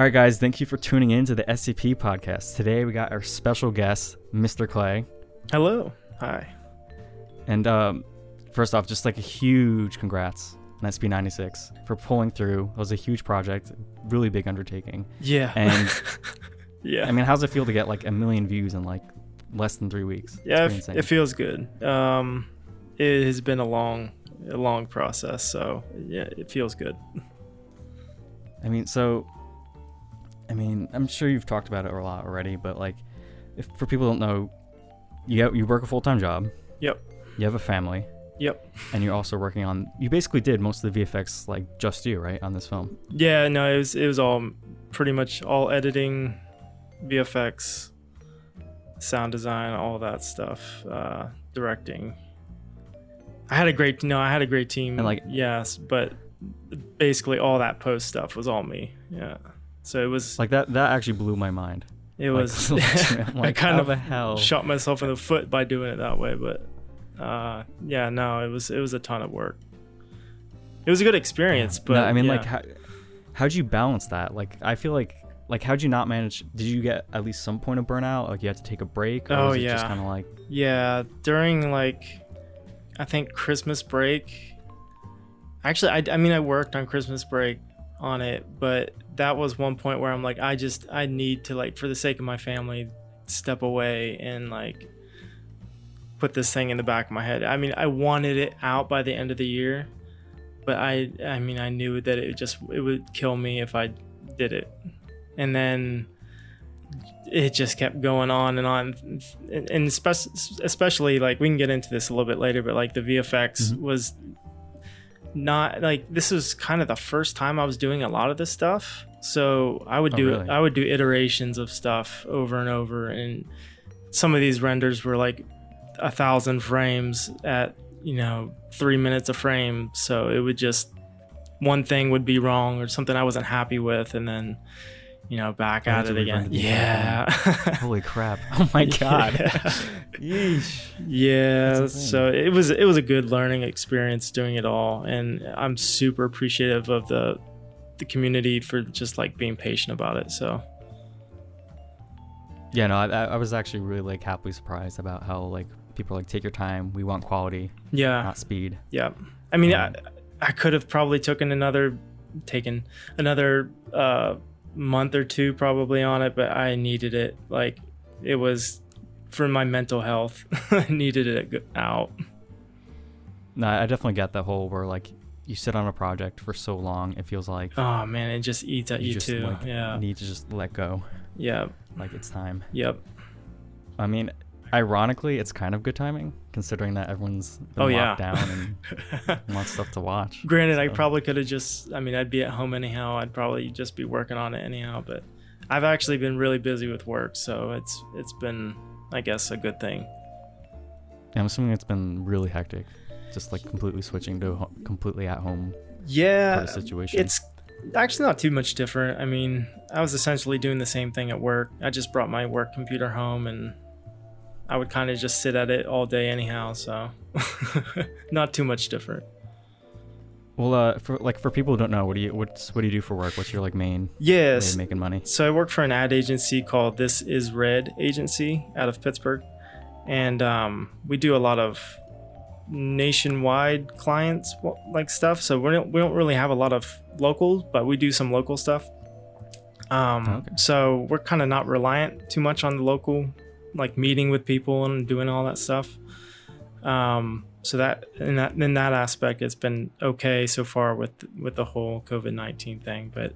All right, guys, thank you for tuning in to the SCP podcast. Today we got our special guest, Mr. Clay. Hello. Hi. And um, first off, just like a huge congrats on SCP-96 for pulling through. It was a huge project, really big undertaking. Yeah. And yeah. I mean, how's it feel to get like a million views in like less than three weeks? Yeah, it, it feels good. Um, it has been a long, a long process. So yeah, it feels good. I mean, so, I mean, I'm sure you've talked about it a lot already, but like, if for people who don't know, you have, you work a full time job. Yep. You have a family, Yep. and you're also working on. You basically did most of the VFX like just you, right, on this film. Yeah. No, it was it was all pretty much all editing, VFX, sound design, all that stuff, uh, directing. I had a great no, I had a great team. And, like- yes, but basically all that post stuff was all me. Yeah. So it was Like that. That actually blew my mind. it like, was. I'm I like, kind of the hell? shot myself in the foot by doing it that way, but uh, yeah, no, it was it was a ton of work. It was a good experience, but no, I mean, yeah. like, how, how'd you balance that? Like, I feel like, like, how'd you not manage? Did you get at least some point of burnout? Like, you had to take a break? Or Oh, was it just yeah. kind of like, yeah, during like I think Christmas break. Actually, I, I mean I worked on Christmas break on it, but that was one point where I'm like, I just I need to like for the sake of my family, step away and like put this thing in the back of my head. I mean, I wanted it out by the end of the year, but I I mean I knew that it just it would kill me if I did it. And then it just kept going on and on and especially, especially like we can get into this a little bit later but like the vfx Mhm. was not like this was kind of the first time i was doing a lot of this stuff so i would Oh, do really? i would do iterations of stuff over and over and some of these renders were like a thousand frames at you know three minutes a frame so it would just one thing would be wrong or something i wasn't happy with and then you know back at it again yeah holy crap! Oh my god! Yeah. Yeesh. Yeah, so it was it was a good learning experience doing it all, and I'm super appreciative of the the community for just like being patient about it. So Yeah, no, I, I I was actually really like happily surprised about how like people like take your time. We want quality, yeah, not speed. yeah. I mean, I, Um, I could have probably taken another taken another uh, month or two probably on it, but I needed it. Like it was for my mental health. I needed it out. No, I definitely get that whole where like you sit on a project for so long, it feels like Oh man, it just eats at you, just too. like yeah, need to just let go. yeah, Like it's time. yep. I mean, ironically, it's kind of good timing considering that everyone's been Oh, locked yeah. down and wants stuff to watch. Granted, I probably could have just, I mean, I'd be at home anyhow. I'd probably just be working on it anyhow, but I've actually been really busy with work, so it's it's been, I guess, a good thing. I'm assuming it's been really hectic, just like completely switching to ho- completely at home Yeah, sort of situation. it's actually not too much different. I mean, I was essentially doing the same thing at work. I just brought my work computer home and I would kind of just sit at it all day anyhow, so not too much different. well, uh, for like for people who don't know, what do you what's what do you do for work? What's your like main way Yes, of making money? So I work for an ad agency called This Is Red Agency out of Pittsburgh, and um, we do a lot of nationwide clients like stuff. So we don't we don't really have a lot of locals, but we do some local stuff. Um, Okay. So we're kind of not reliant too much on the local, like meeting with people and doing all that stuff. Um, so that in that in that aspect, it's been okay so far with with the whole COVID nineteen thing, but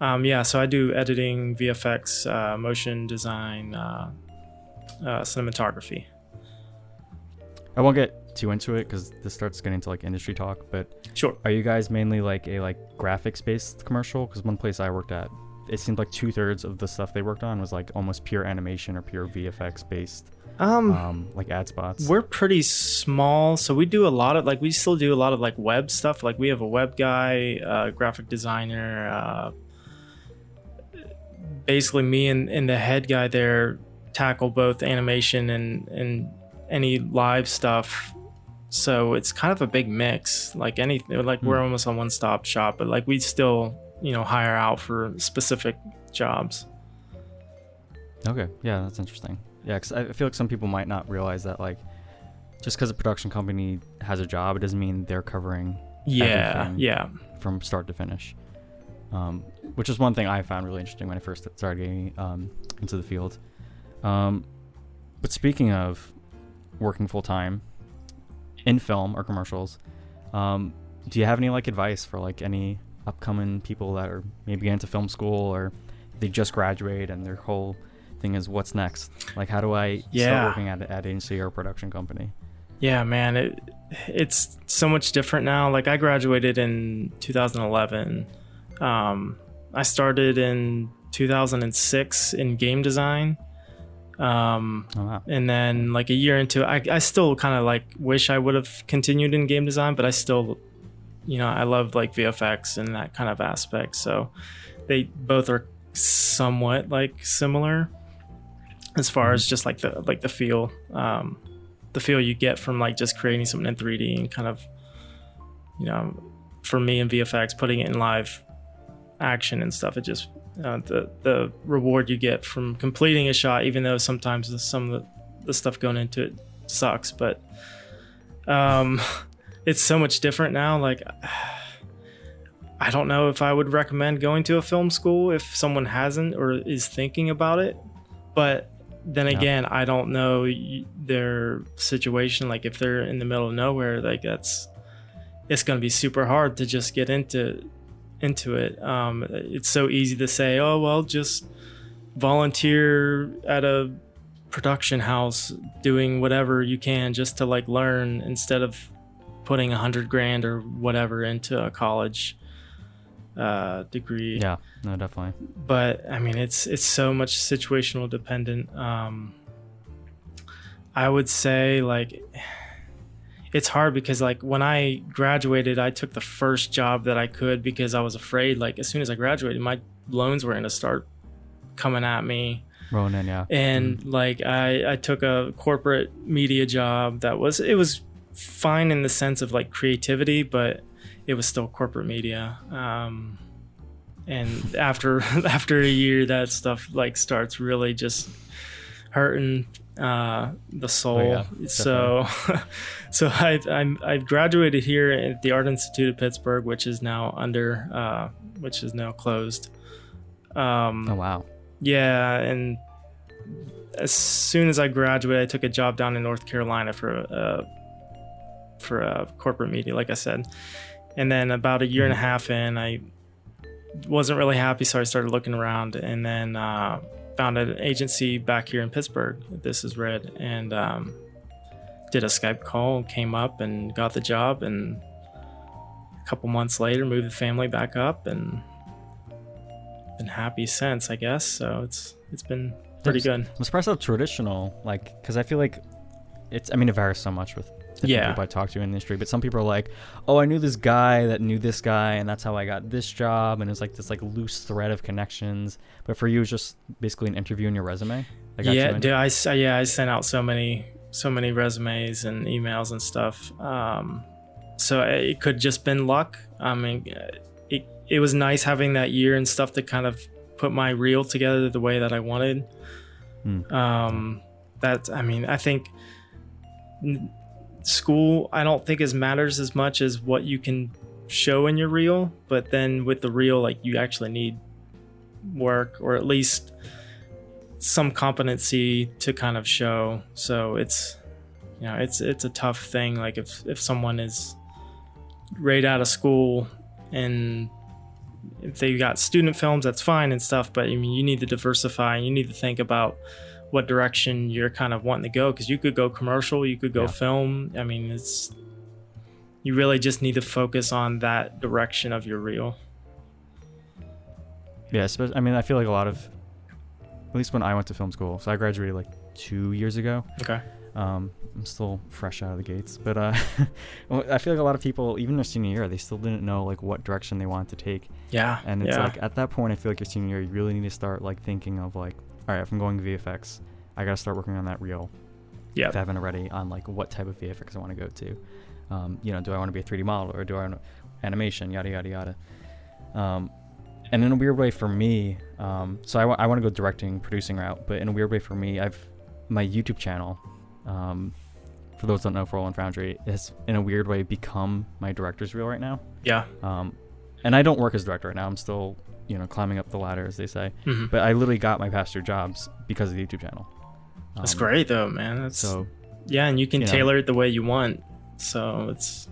um, yeah, so I do editing, VFX, uh, motion design, uh, uh, cinematography. I won't get too into it because this starts getting into like industry talk. But Sure. are you guys mainly like a like graphics based commercial? Because one place I worked at, it seemed like two thirds of the stuff they worked on was like almost pure animation or pure VFX based, Um, um, like ad spots. we're pretty small, so we do a lot of like we still do a lot of like web stuff. Like we have a web guy, uh, graphic designer. Uh, basically, me and, and the head guy there tackle both animation and and any live stuff. So it's kind of a big mix. Like anything, like we're Hmm. almost a one stop shop, but like we still you know hire out for specific jobs. Okay, yeah, that's interesting. Yeah, because I feel like some people might not realize that like just because a production company has a job, it doesn't mean they're covering Yeah, yeah, from start to finish. Um, which is one thing I found really interesting when I first started getting um, into the field. Um, but speaking of working full time in film or commercials, um, do you have any like advice for like any upcoming people that are maybe getting into film school or they just graduate and their whole thing is what's next? Like, how do I Yeah. start working at an ad agency or a production company? yeah, man. It it's so much different now. Like I graduated in 2011. Um, I started in 2006 in game design. Um, Oh wow, and then like a year into it, I, I still kind of like wish I would have continued in game design, but I still, you know, I love like VFX and that kind of aspect. So they both are somewhat like similar as far as just like the like the feel, um, the feel you get from like just creating something in 3D and kind of, you know, for me in VFX, putting it in live action and stuff, it just uh, the the reward you get from completing a shot, even though sometimes some of the, the stuff going into it sucks, but um, it's so much different now. Like, I don't know if I would recommend going to a film school if someone hasn't or is thinking about it, but then Yeah. again, I don't know their situation. Like, if they're in the middle of nowhere, like that's it's going to be super hard to just get into into it. Um, it's so easy to say, oh well, just volunteer at a production house doing whatever you can just to like learn instead of putting a hundred grand or whatever into a college uh, degree. yeah, no, definitely. But I mean, it's it's so much situational dependent. Um, I would say like it's hard because like when I graduated, I took the first job that I could because I was afraid like as soon as I graduated, my loans were going to start coming at me Rolling in, yeah. and like I, I took a corporate media job that was it was fine in the sense of like creativity but it was still corporate media. Um, and after after a year that stuff like starts really just hurting uh, the soul. Oh, yeah, so so I've, I'm, I've graduated here at the art institute of pittsburgh which is now under uh, which is now closed. Um, Oh wow. yeah, and as soon as I graduated, I took a job down in North Carolina for uh, for uh, corporate media, like I said. And then about a year and a half in, I wasn't really happy, so I started looking around, and then uh, found an agency back here in Pittsburgh. This is Red, and um, did a Skype call, came up, and got the job, and a couple months later, moved the family back up, and been happy since, I guess. So it's it's been pretty Yes. good. I'm surprised how traditional, like, because I feel like it's. I mean, it varies so much with different Yeah. people I talk to in the industry. But some people are like, "Oh, I knew this guy that knew this guy, and that's how I got this job." And it's like this like loose thread of connections. But for you, it's just basically an interview and your resume. that got you yeah, dude, I yeah I sent out so many so many resumes and emails and stuff. Um, so it could just been luck. I mean, uh, it it was nice having that year and stuff to kind of put my reel together the way that I wanted. Hmm. Um, that I mean, I think school I don't think as matters as much as what you can show in your reel. But then with the reel, like you actually need work or at least some competency to kind of show. So it's you know it's it's a tough thing. Like if if someone is right out of school and if they got student films, that's fine and stuff. But I mean, you need to diversify. and You need to think about what direction you're kind of wanting to go because you could go commercial, you could go Yeah. film. I mean, it's you really just need to focus on that direction of your reel. Yeah, especially, I mean, I feel like a lot of, at least when I went to film school, so I graduated like two years ago. Okay. Um, I'm still fresh out of the gates, but uh, I feel like a lot of people, even their senior year, they still didn't know like what direction they wanted to take. Yeah. And it's yeah. like at that point, I feel like your senior year, you really need to start like thinking of like, all right, if I'm going VFX, I gotta start working on that reel. Yeah. If I haven't already, on like what type of VFX I want to go to. Um, you know, do I want to be a 3D model or do I want animation? Yada yada yada. Um, and in a weird way for me, um, so I, w- I want to go directing, producing route, but in a weird way for me, I've my YouTube channel. Um, for those that don't know, for Roland Foundry has in a weird way become my director's reel right now. Yeah. Um, and I don't work as director right now. I'm still, you know, climbing up the ladder, as they say. hmm But I literally got my pastor jobs because of the YouTube channel. That's Um, great though, man. That's So, yeah, and you can you know. tailor it the way you want. So it's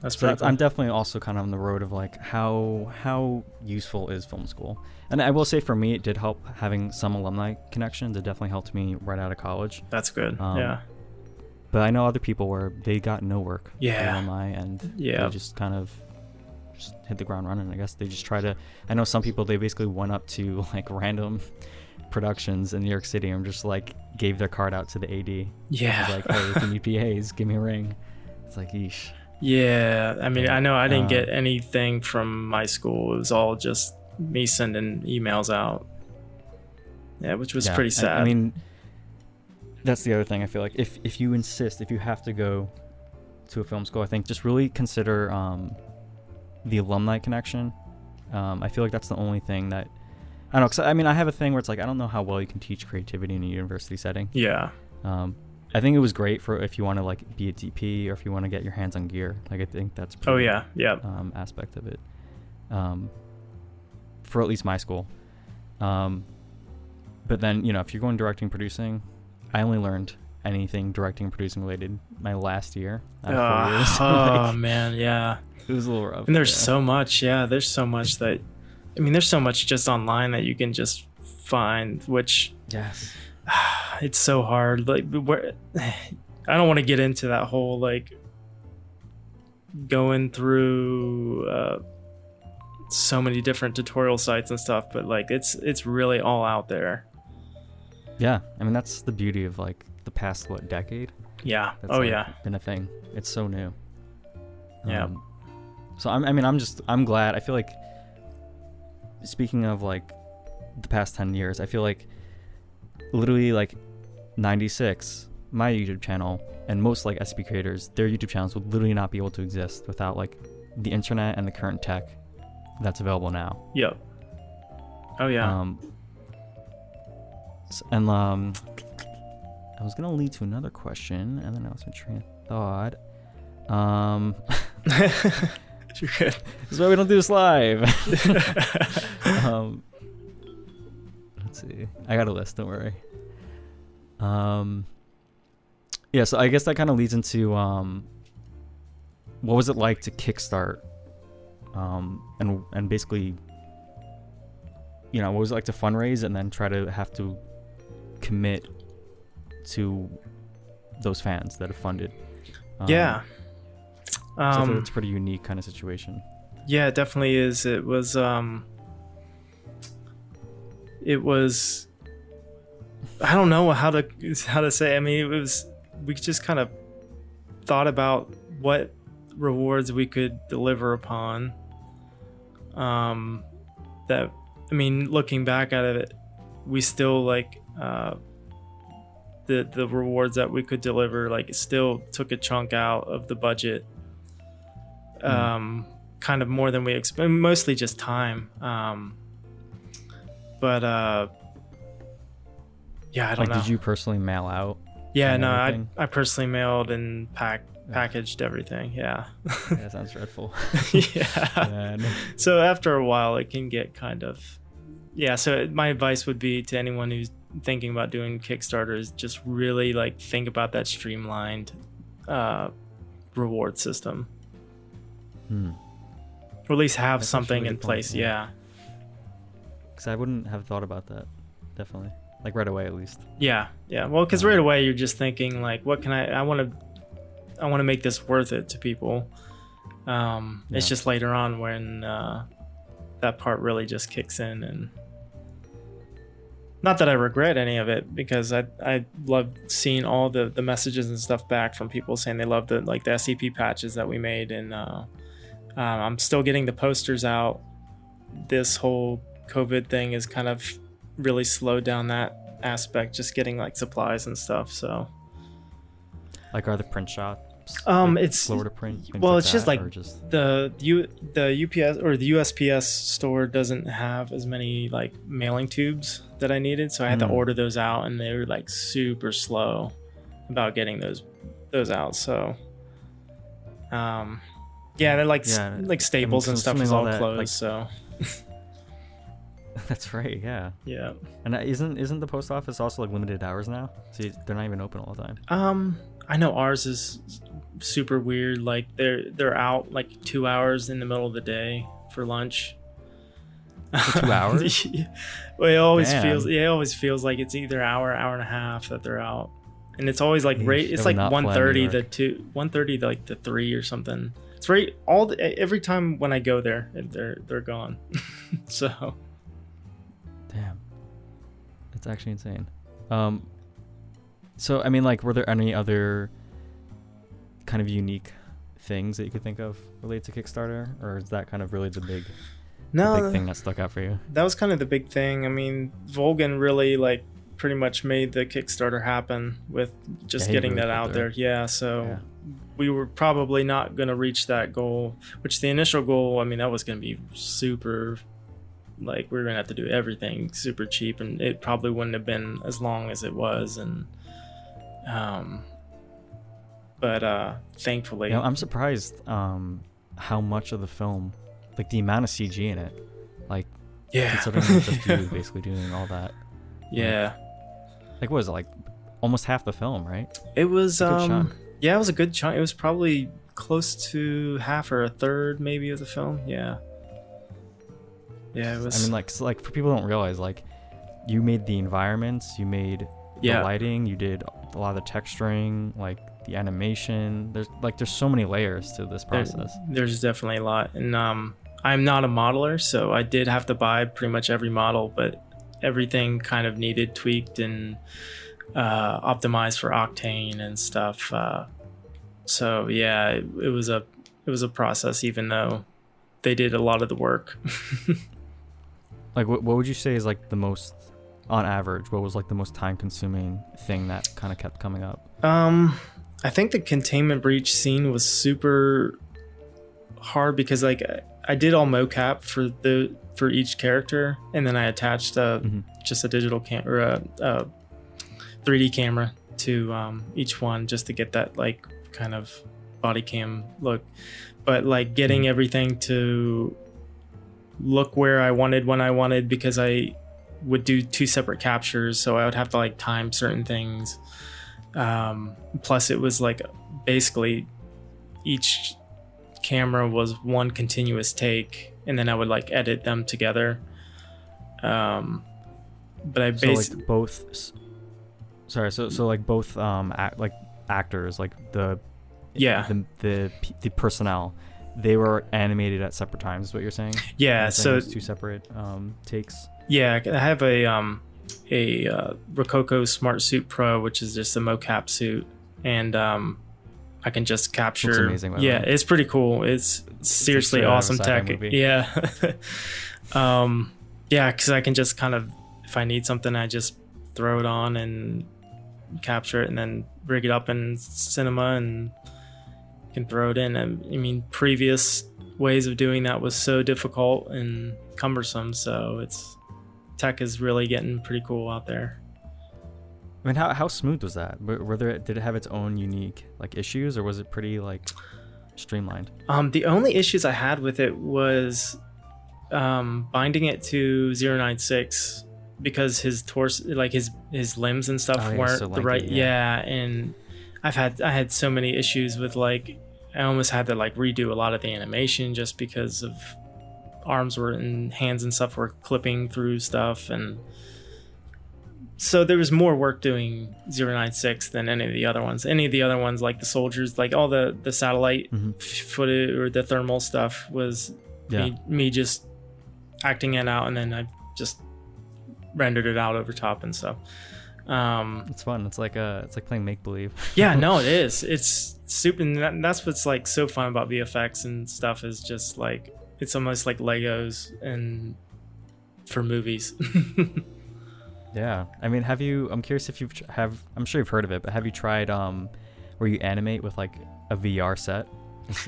that's pretty that's, cool. I'm definitely also kind of on the road of like how how useful is film school. And I will say for me, it did help having some alumni connections. It definitely helped me right out of college. that's good. um, yeah. But I know other people where they got no work. Yeah. alumni, and Yeah. they just kind of just hit the ground running. I guess they just try to. I know some people they basically went up to like random productions in New York City and just like gave their card out to the AD. Yeah. Like, hey, if you need PAs, give me a ring. It's like, yeesh. Yeah, I mean, I know I didn't Um, get anything from my school. It was all just me sending emails out. Yeah, which was Yeah, pretty I- sad. I, mean, that's the other thing. I feel like if if you insist, if you have to go to a film school, I think just really consider um, the alumni connection. Um, I feel like that's the only thing that I don't know. Cause I mean, I have a thing where it's like I don't know how well you can teach creativity in a university setting. yeah, Um, I think it was great for if you want to like be a DP or if you want to get your hands on gear. Like I think that's oh pretty, yeah, yeah, um, aspect of it um, for at least my school. Um, but then, you know, if you're going directing, producing, I only learned anything directing, producing related my last year. out of four Ah, years. oh Like, man, yeah. it was a little rough. And there's yeah. so much, yeah. There's so much that, I mean, there's so much just online that you can just find, which yes, it's so hard. Like, where I don't want to get into that whole like going through uh, so many different tutorial sites and stuff, but like it's it's really all out there. yeah. I mean, that's the beauty of like the past what decade. Yeah. That's oh like, yeah. been a thing. It's so new. Yeah. Um, so I'm, I mean, I'm just I'm glad. I feel like speaking of like the past ten years, I feel like literally like '96, my YouTube channel and most like SCP creators, their YouTube channels would literally not be able to exist without like the internet and the current tech that's available now. Yep. Oh yeah. Um, and um, I was gonna lead to another question, and then I lost my train of thought. Um, You're good. this is why we don't do this live. um, let's see. I got a list. Don't worry. Um, yeah. So I guess that kind of leads into um, what was it like to kickstart, um, and and basically, you know, what was it like to fundraise and then try to have to commit to those fans that have funded. Um, yeah. so Um, it's a pretty unique kind of situation. Yeah, it definitely is. It was um it was I don't know how to how to say. I mean, it was we just kind of thought about what rewards we could deliver upon. Um that I mean, looking back at it, we still like uh the the rewards that we could deliver like still took a chunk out of the budget Mm. um kind of more than we expect mostly just time um but uh yeah i don't Like, know did you personally mail out? yeah no I, everything? I personally mailed and pack packaged everything yeah that sounds dreadful. yeah so after a while it can get kind of yeah so my advice would be to anyone who's thinking about doing kickstarters just really like think about that streamlined uh reward system Hmm. or at least have That's something really in good point, place yeah. yeah Because I wouldn't have thought about that. Definitely. Like right away, at least. Yeah, yeah. Well, because right away you're just thinking like, what can I? I want to, I want to make this worth it to people. Um, It's just later on when uh, that part really just kicks in, and not that I regret any of it because I I love seeing all the the messages and stuff back from people saying they love the like the SCP patches that we made, and uh, um, I'm still getting the posters out. This whole COVID thing is kind of really slowed down that aspect just getting like supplies and stuff so Like, are the print shot Um, Like, it's- slower to print. well, like it's just like just the U the UPS or the USPS store doesn't have as many like mailing tubes that I needed, so I had to Mm. order those out, and they were like super slow about getting those those out. So, um, yeah, they're like Yeah, like Staples I'm and stuff is all all that, closed. like- so that's right. Yeah. yeah. And uh, isn't isn't the post office also like limited hours now? See, they're not even open all the time. Um, I know ours is super weird. Like they're they're out like two hours in the middle of the day for lunch. For two hours? Well, it always Damn. feels yeah, it always feels like it's either hour, hour and a half that they're out, and it's always like right. It's like not fly in one thirty to two, one thirty like the three or something. It's right all the, every time when I go there, they're they're gone. so Damn. That's actually insane. Um so I mean like were there any other kind of unique things that you could think of related to Kickstarter or is that kind of really the big the big thing that stuck out for you? that was kind of the big thing. I mean, Volgun really like pretty much made the Kickstarter happen with just Yeah, getting really that out there- there. Yeah, so Yeah. we were probably not going to reach that goal, which the initial goal, I mean, that was going to be super like we were going to have to do everything super cheap and it probably wouldn't have been as long as it was and um but uh thankfully You know, I'm surprised um how much of the film like the amount of CG in it like yeah considering it's just you basically doing all that. yeah Like what was it like almost half the film, right? It was a good um chunk. yeah, it was a good chunk. It was probably close to half or a third maybe of the film. Yeah. Yeah, it was I mean, like, so, like for people who don't realize, like, you made the environments, you made yeah. the lighting, you did a lot of the texturing, like the animation. There's like, there's so many layers to this process. there's definitely a lot. And um I'm not a modeler, so I did have to buy pretty much every model, but everything kind of needed tweaked and uh optimized for Octane and stuff. Uh so yeah, it, it was a it was a process even though they did a lot of the work. Like, what, what would you say is like the most, on average, what was like the most time-consuming thing that kind of kept coming up? Um, I think the containment breach scene was super hard because like I- did all mocap for the for each character, and then I attached uh, Mhm. just a digital camera, uh, 3D camera to um, each one just to get that like kind of body cam look. But like getting Mhm. everything to look where I wanted when I wanted because I would do two separate captures, so I would have to like time certain things. Um, plus, it was like basically each camera was one continuous take, and then I would like edit them together. Um, but I So like both, sorry, so so like both um act, like actors, like the Yeah. the the the personnel, they were animated at separate times. Is what you're saying? yeah. You're saying So two separate um takes. Yeah, I have a um a uh, Rokoko Smart Suit Pro, which is just a mocap suit, and um I can just capture. amazing, yeah, it's pretty cool. It's seriously of a awesome tech. Yeah, um, yeah, because I can just kind of if I need something, I just throw it on and capture it, and then rig it up in cinema and can throw it in. And, I mean, previous ways of doing that was so difficult and cumbersome. So it's tech is really getting pretty cool out there. I mean, how how smooth was that? Were, were there did it have its own unique like issues, or was it pretty like streamlined? Um, the only issues I had with it was um, binding it to 096 because his torso, like his his limbs and stuff, Oh, yeah, weren't so the right. Yeah. yeah. and I've had I had so many issues with like I almost had to like redo a lot of the animation just because of arms were and hands and stuff were clipping through stuff and so there was more work doing 096 than any of the other ones any of the other ones like the soldiers like all the the satellite Mhm. footage or the thermal stuff was Yeah, me, me just acting it out and then i just rendered it out over top and stuff um it's fun. It's like uh, it's like playing make believe. yeah no it is it's super and that- that's what's like so fun about vfx and stuff is just like it's almost like legos and for movies Yeah, I mean, have you? I'm curious if you've have. I'm sure you've heard of it, but have you tried um, where you animate with like a VR set.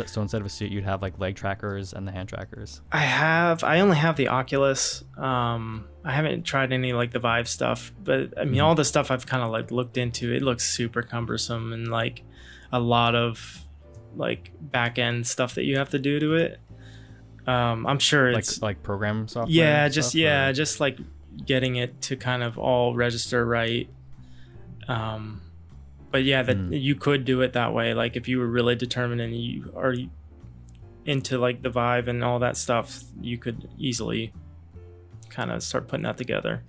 So instead of a suit, you'd have like leg trackers and the hand trackers. I have. I only have the Oculus. Um, I haven't tried any like the Vive stuff, but I mean, Mhm. all the stuff I've kind of like looked into. It looks super cumbersome and like a lot of like back end stuff that you have to do to it. Um, I'm sure Like it's like program software. yeah, just stuff, yeah, or- just like getting it to kind of all register right. Um, but yeah, that Hmm. you could do it that way. Like if you were really determined and you are into like the Vive and all that stuff, you could easily kind of start putting that together.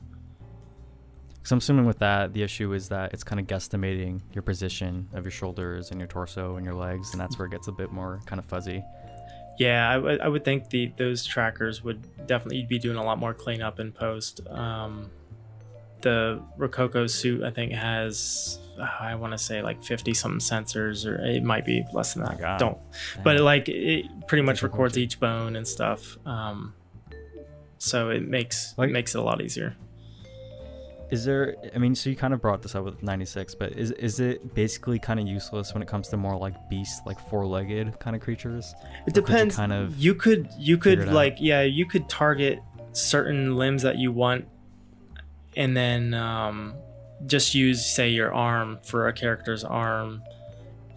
So I'm assuming with that, the issue is that it's kind of guesstimating your position of your shoulders and your torso and your legs, and that's where it gets a bit more kind of fuzzy. Yeah, I would- I would think the those trackers would definitely be doing a lot more cleanup in post. Um, the Rokoko suit, I think, has uh, I want to say like fifty something sensors, or it might be less than that. God. Don't, but it, like it pretty much records each bone and stuff. Um, so it makes Like- it makes it a lot easier. Is there? I mean, so you kind of brought this up with 96, but is is it basically kind of useless when it comes to more like beast, like four-legged kind of creatures? It depends. kind of you could you could it out? like yeah you could target certain limbs that you want, and then um, just use say your arm for a character's arm,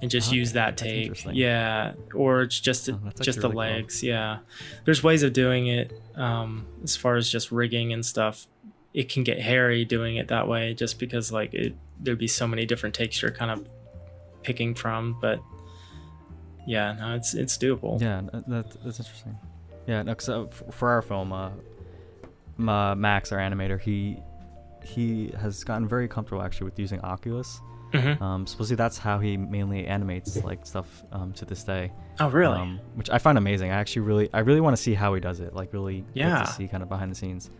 and just use that take. Yeah, or it's just Oh, just the really cool. legs. Yeah, there's ways of doing it. Um, as far as just rigging and stuff, it can get hairy doing it that way, just because like it there'd be so many different takes you're kind of picking from, but. Yeah, no, it's it's doable. Yeah, that, that, that's interesting. Yeah, no, 'cause, uh, for our film, uh, Ma- Max, our animator, he he has gotten very comfortable actually with using Oculus. Mhm. Um, supposedly that's how he mainly animates like stuff um, to this day. Oh, really? Um, which I find amazing. I actually really, I really want to see how he does it. Like really, Yeah. to see kind of behind the scenes.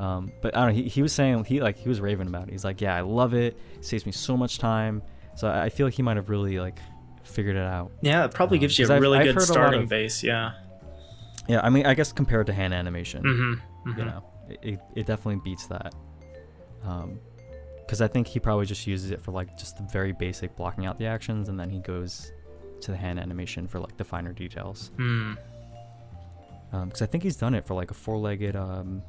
Um, but I don't know. He, he was saying he like he was raving about it. He's like, yeah, I love it. It saves me so much time. So I I feel like he might have really like figured it out. yeah, it probably um, gives you a I've- really I've good lot starting of- base. Yeah. Yeah, I mean, I guess compared to hand animation, Mm-hmm. you know, it, it, it definitely beats that. Um, because I think he probably just uses it for like just the very basic blocking out the actions, and then he goes to the hand animation for like the finer details. Mm. Because I think he's done it for like a four-legged. Um,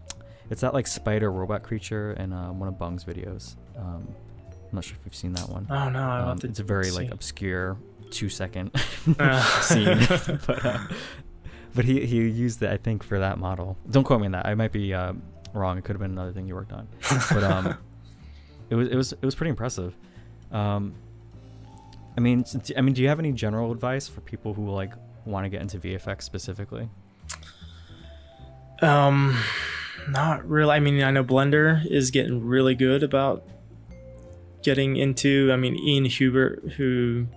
it's that like spider robot creature in uh, one of Bung's videos. Um, I'm not sure if you've seen that one. Oh no, I Um, it's a very like obscure two-second Uh. scene, but uh, but he he used it I think for that model. Don't quote me on that. I might be uh, wrong. It could have been another thing you worked on, but um, it was it was it was pretty impressive. Um, I mean, s- d- I mean, do you have any general advice for people who like want to get into VFX specifically? Um, not really. I mean, I know Blender is getting really good about getting into. I mean, Ian Hubert, who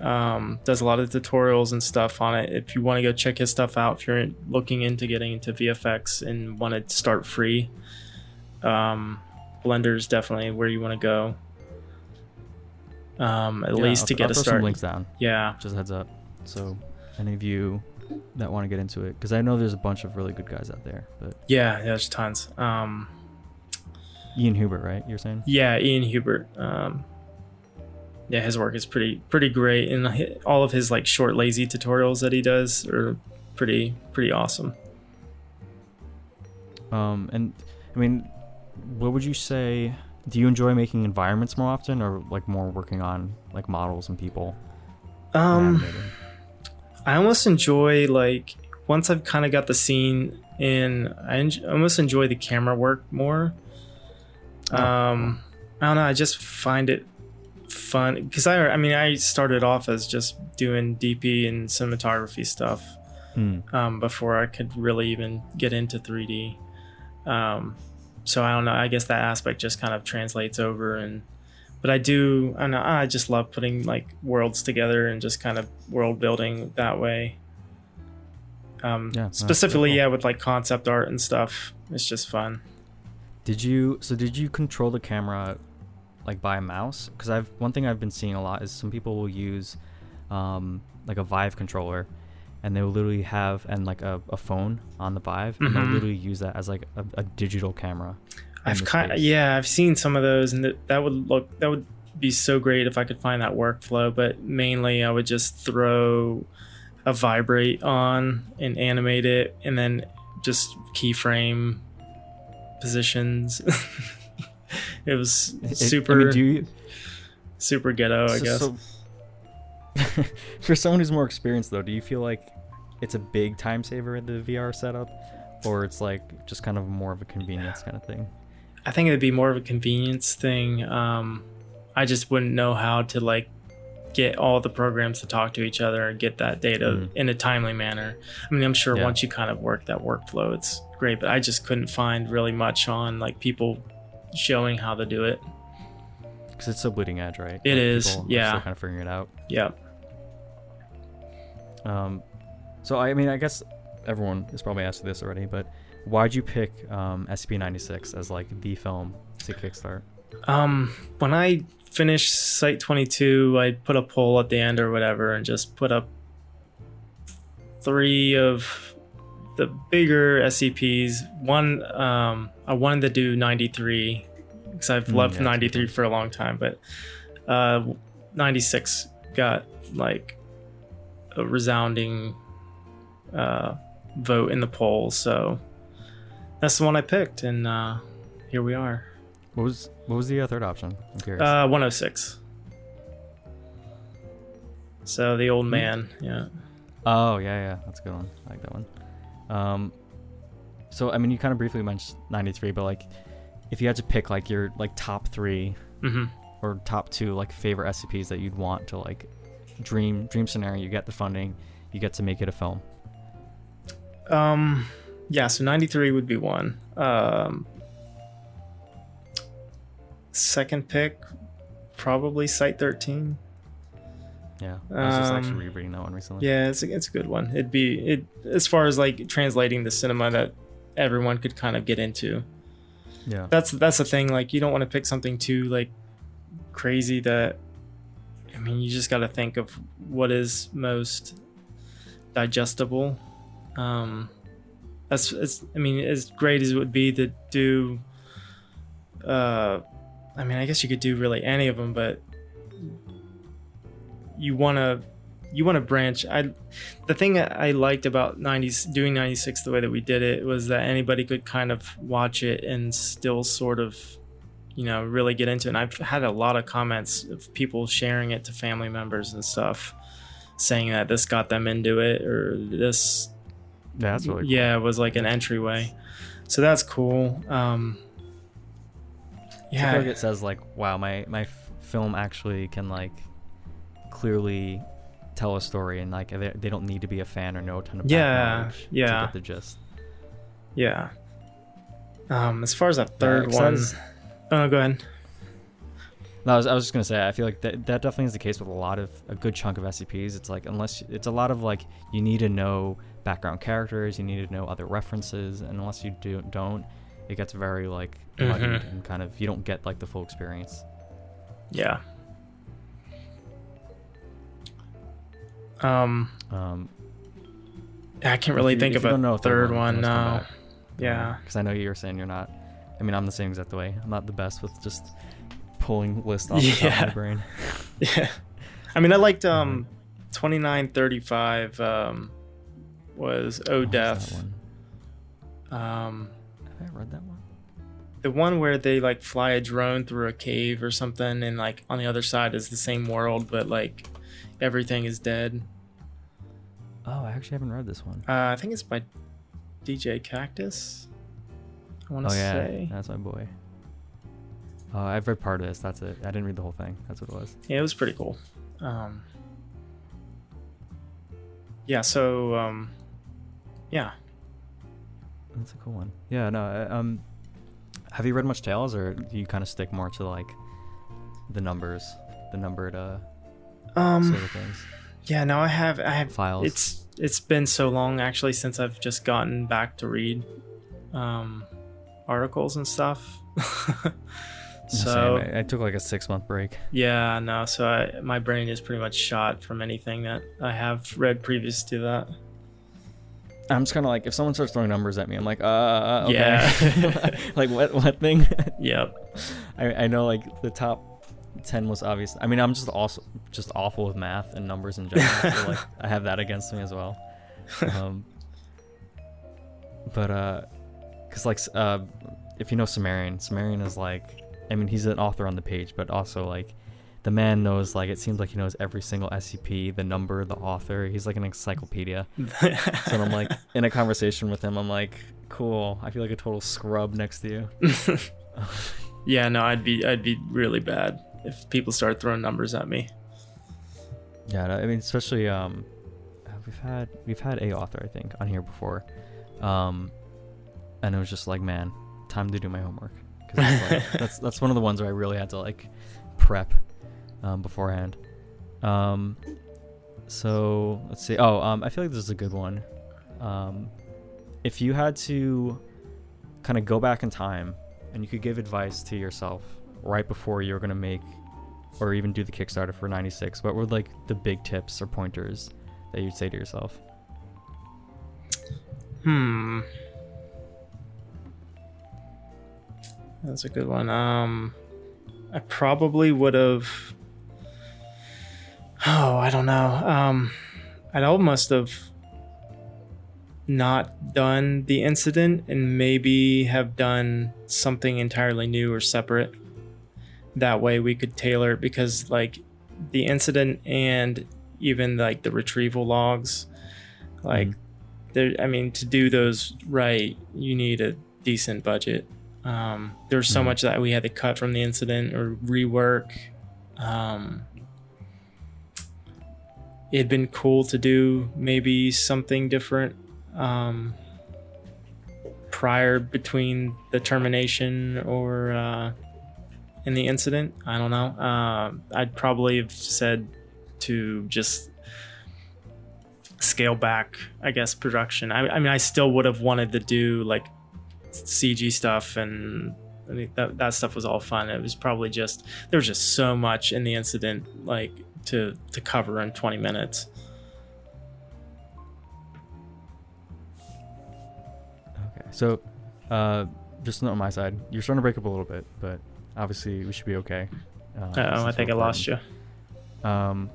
um, does a lot of tutorials and stuff on it. If you want to go check his stuff out, if you're looking into getting into VFX and want to start free, um, Blender is definitely where you want to go. Um, at Yeah, least I'll- to I'll get a start. Some links down. Yeah. Just a heads up. So any of you that want to get into it, because I know there's a bunch of really good guys out there. But Yeah, there's tons. Um, Ian Hubert, right? You're saying? Yeah, Ian Hubert. Um, yeah, his work is pretty pretty great, and all of his like short, lazy tutorials that he does are pretty pretty awesome. Um, and I mean, what would you say? Do you enjoy making environments more often, or like more working on like models and people? Um? I almost enjoy like once I've kind of got the scene in, I en- almost enjoy the camera work more. Oh, Um, I don't know. I just find it fun because I I mean I started off as just doing DP and cinematography stuff. Hmm. um, before I could really even get into 3D. Um, so I don't know. I guess that aspect just kind of translates over, and but I do. I know. I just love putting like worlds together and just kind of world building that way. Um, Yeah, specifically, cool. yeah, with like concept art and stuff. It's just fun. Did you? So did you control the camera like by a mouse? Because I've one thing I've been seeing a lot is some people will use um, like a Vive controller, and they will literally have and like a, a phone on the Vive, and they'll Mhm. literally use that as like a, a digital camera. I've kind of space. yeah, I've seen some of those, and that that would look that would be so great if I could find that workflow, but mainly I would just throw a vibrate on and animate it and then just keyframe positions. it was It- super I mean, do you, super ghetto, I guess. so- for someone who's more experienced, though, do you feel like it's a big time saver in the VR setup, or it's like just kind of more of a convenience kind of thing? I think it'd be more of a convenience thing. Um, I just wouldn't know how to like get all the programs to talk to each other and get that data Mm. in a timely manner. I mean, I'm sure Yeah. once you kind of work that workflow, it's great, but I just couldn't find really much on like people showing how to do it. Because it's a bleeding edge, right? It Like, is, yeah. Still kind of figuring it out. Yeah. Um, so I mean, I guess everyone has probably asked this already, but why'd you pick um, SCP-96 as like the film to kickstart? Um, when I finished Site 22, I put a poll at the end or whatever and just put up three of the bigger SCPs. One, um, I wanted to do 93 because I've Mm, loved yeah, that's a good 93 for a long time, but uh, 96 got like a resounding uh, vote in the poll. So that's the one I picked, and uh, here we are. What was what was the uh, third option? I'm curious. Uh, 106. So the old man, yeah. oh yeah, yeah, that's a good one. I like that one. Um, so I mean, you kind of briefly mentioned 93, but like, if you had to pick like your like top three hmm or top two like favorite SCPs that you'd want to like dream dream scenario, you get the funding, you get to make it a film. Um, yeah. So 93 would be one. Um, second pick, probably Site 13. Yeah, I was just Um, actually rereading that one recently. Yeah, it's a, it's a good one. It'd be it as far as like translating the cinema that everyone could kind of get into. yeah. that's that's the thing like you don't want to pick something too like crazy that i mean you just got to think of what is most digestible um that's it's i mean as great as it would be to do uh i mean i guess you could do really any of them but you want to you want to branch. I the thing i liked about 90s doing 96 the way that we did it was that anybody could kind of watch it and still sort of you know really get into it. And i've had a lot of comments of people sharing it to family members and stuff saying that this got them into it or this Yeah, that's really cool. yeah it was like an entryway so that's cool um I feel like yeah it says like, wow, my my f- film actually can like clearly tell a story, and like they, they don't need to be a fan or know a ton of Yeah, background to yeah. get the gist. yeah um as far as that third 'cause that one is- oh go ahead No, I was, I was just gonna say, I feel like that that definitely is the case with a lot of a good chunk of SCPs. It's like unless it's a lot of like you need to know background characters, you need to know other references, and unless you do don't, it gets very like muddied Mhm. and kind of you don't get like the full experience. yeah um Um, I can't really you- think of a third, one, one. you can always come No. Yeah. because I know you were saying you're not. I mean, I'm the same exact way. I'm not the best with just pulling lists off the top of my brain. Yeah. I mean, I liked um, twenty nine thirty five. Um, was Oh, Oh Death. Um, Have I read that one? the one where they like fly a drone through a cave or something, and like on the other side is the same world, but like everything is dead. Oh, I actually haven't read this one. Uh, I think it's by djkaktus. I want Oh to yeah, say. that's my boy. Oh, I've read part of this. That's it. I didn't read the whole thing. That's what it was. Yeah, it was pretty cool. Um, yeah, so um, yeah. That's a cool one. Yeah. No. Um, have you read much Tales, or do you kind of stick more to like the numbers, the numbered uh Um, sort of things, yeah, no, I have, I have. files? It's it's been so long actually since I've just gotten back to read um, articles and stuff. Same. so I, I took like a six month break. yeah, no, so I, my brain is pretty much shot from anything that I have read previous to that. I'm just kind of like, if someone starts throwing numbers at me, I'm like, uh, okay. Yeah. like what what thing? Yep. I, I know like the top ten was obvious. I mean, I'm just also just awful with math and numbers in general. so like I have that against me as well. Um, but uh, cause like uh, if you know Sumerian, Sumerian is like, I mean, he's an author on the page, but also like the man knows like it seems like he knows every single SCP, the number, the author. He's like an encyclopedia. so I'm like in a conversation with him, I'm like, cool. I feel like a total scrub next to you. yeah, no, I'd be I'd be really bad if people start throwing numbers at me. Yeah, I mean, especially um, we've had we've had a author I think on here before, um, and it was just like, man, time to do my homework. Cause like, that's that's one of the ones where I really had to like prep um, beforehand. Um, so let's see. Oh, um, I feel like this is a good one. Um, if you had to kind of go back in time and you could give advice to yourself right before you were gonna make or even do the Kickstarter for 96, what were like the big tips or pointers that you'd say to yourself? Hmm. That's a good one. Um, I probably would have. Oh, I don't know. Um, I'd almost have not done the incident and maybe have done something entirely new or separate. That way we could tailor it because, like, the incident and even like the retrieval logs, like, mm. there. I mean, to do those right, you need a decent budget. Um, there's so mm. much that we had to cut from the incident or rework. Um, it'd been cool to do maybe something different um, prior between the termination or uh, in the incident. I don't know. Uh, I'd probably have said to just scale back, I guess, production. I, I mean, I still would have wanted to do like CG stuff and I mean, that, that stuff was all fun. It was probably just there was just so much in the incident like to to cover in 20 minutes. Okay, so uh, just on my side, you're starting to break up a little bit, but obviously we should be okay. Uh, oh, I think I lost you. Um,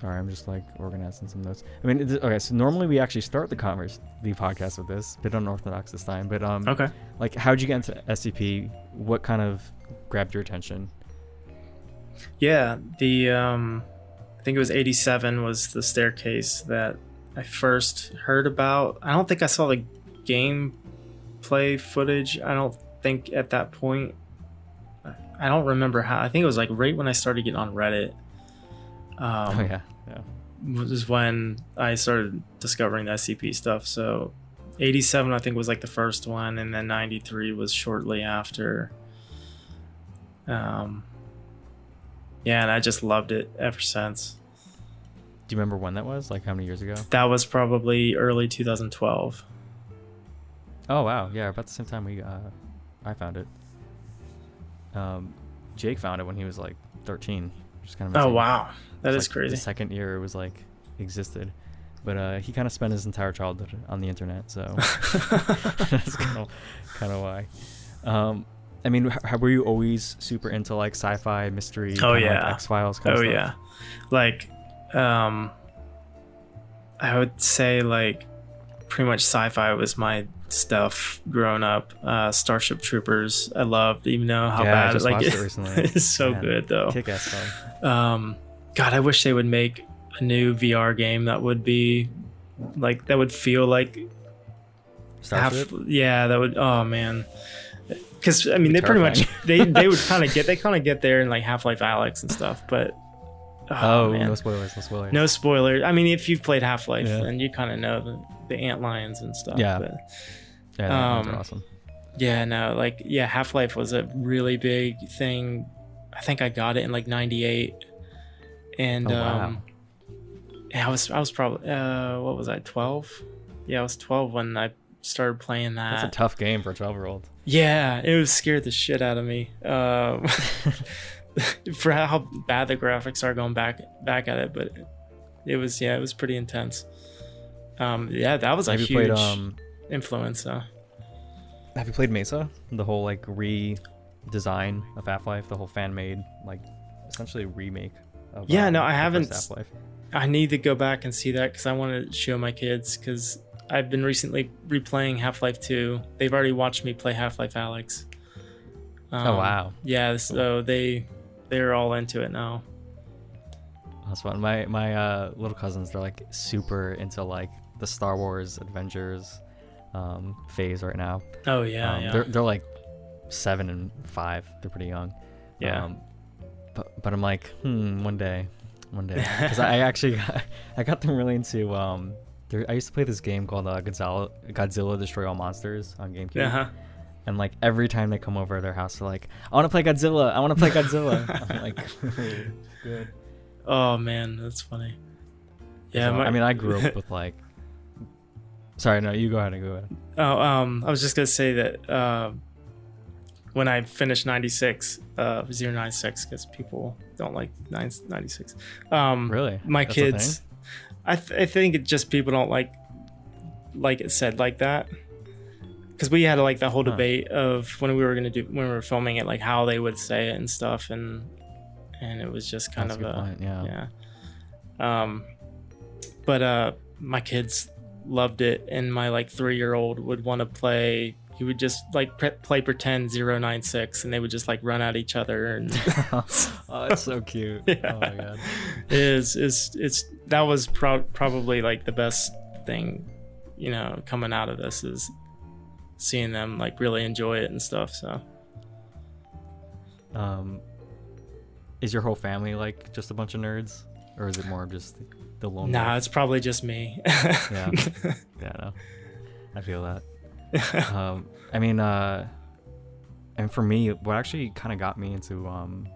Sorry, I'm just like organizing some notes. I mean, okay, so normally we actually start the converse, the podcast with this, bit unorthodox this time. But um, okay, like, how'd you get into SCP? What kind of grabbed your attention? Yeah, the um, I think it was 87 was the staircase that I first heard about. I don't think I saw the gameplay footage. I don't think at that point. I don't remember how. I think it was like right when I started getting on Reddit. Um, oh yeah, yeah. Was when I started discovering the SCP stuff. So, 87 I think was like the first one, and then 93 was shortly after. Um, yeah, and I just loved it ever since. Do you remember when that was? Like how many years ago? That was probably early 2012. Oh wow, yeah, about the same time we uh, I found it. Um, Jake found it when he was like 13. Just kind of. Oh wow, that is like crazy. The second year it was like existed, but uh, he kind of spent his entire childhood on the internet, so that's kind of kind of why. Um, I mean, how, were you always super into like sci-fi, mystery? Oh yeah, like X Files. Oh yeah, like, um, I would say like pretty much sci-fi was my stuff growing up. Uh, Starship Troopers, I loved, even though how yeah, bad I just like watched it recently. it's so Man, good though. Kick-ass stuff. Um, God, I wish they would make a new VR game that would be like that would feel like Starship? half. Yeah, that would. Oh man, because I mean they pretty much they they would kind of get they kind of get there in like Half Life Alyx and stuff, but. Oh, oh no spoilers! No spoilers. No spoilers. I mean, if you've played Half Life, yeah. then you kind of know the, the ant lions and stuff. Yeah. But, yeah, um, awesome. Yeah, no, like yeah, Half Life was a really big thing. I think I got it in like '98 and oh, wow. um, yeah, I was I was probably uh, what was I twelve? Yeah, I was twelve when I started playing that. That's a tough game for a twelve year old. Yeah, it was scared the shit out of me. Um, for how bad the graphics are going back back at it, but it was yeah, it was pretty intense. Um, yeah, that was a have huge played, um, influence. So. Have you played Mesa? The whole like re design of Half Life, the whole fan made like essentially remake. Of, Yeah, um, no, I haven't- Half-Life. I need to go back and see that because I want to show my kids because I've been recently replaying Half Life 2. They've already watched me play Half Life Alyx. oh Um, wow, Yeah, so they they're all into it now. that's fun. My my uh, little cousins, they're like super into like the Star Wars Adventures um, phase right now. Oh yeah, um, yeah. They're they're like seven and five. They're pretty young. Yeah. Um, but but I'm like, hmm, one day, one day, because I actually got, I got them really into um. There, I used to play this game called uh, Godzilla Godzilla Destroy All Monsters on GameCube, uh-huh. and like every time they come over to their house, they're like, I want to play Godzilla. I want to play Godzilla. I'm like, good. Oh man, that's funny. Yeah, So, my, I mean, I grew up with like. Sorry, no, you go ahead and go ahead. Oh, um, I was just gonna say that uh, when I finished 96, uh, 096, because people don't like 9, 96. Um, Really? My That's kids, I, th- I think it just people don't like like it said like that. Because we had like the whole Huh. debate of when we were gonna do when we were filming it, like how they would say it and stuff, and and it was just kind That's of a point. Yeah. yeah. Um, but uh, my kids loved it, and my like three year old would want to play. He would just like pre- play pretend 096, and they would just like run at each other, and oh, it's so cute. Yeah. Oh my god. is is it's that was pro- probably like the best thing, you know, coming out of this is seeing them like really enjoy it and stuff. So Um, is your whole family like just a bunch of nerds, or is it more of just the lone? nah, it's probably just me. Yeah. yeah, no, I feel that. Um, I mean, uh, and for me, what actually kind of got me into um,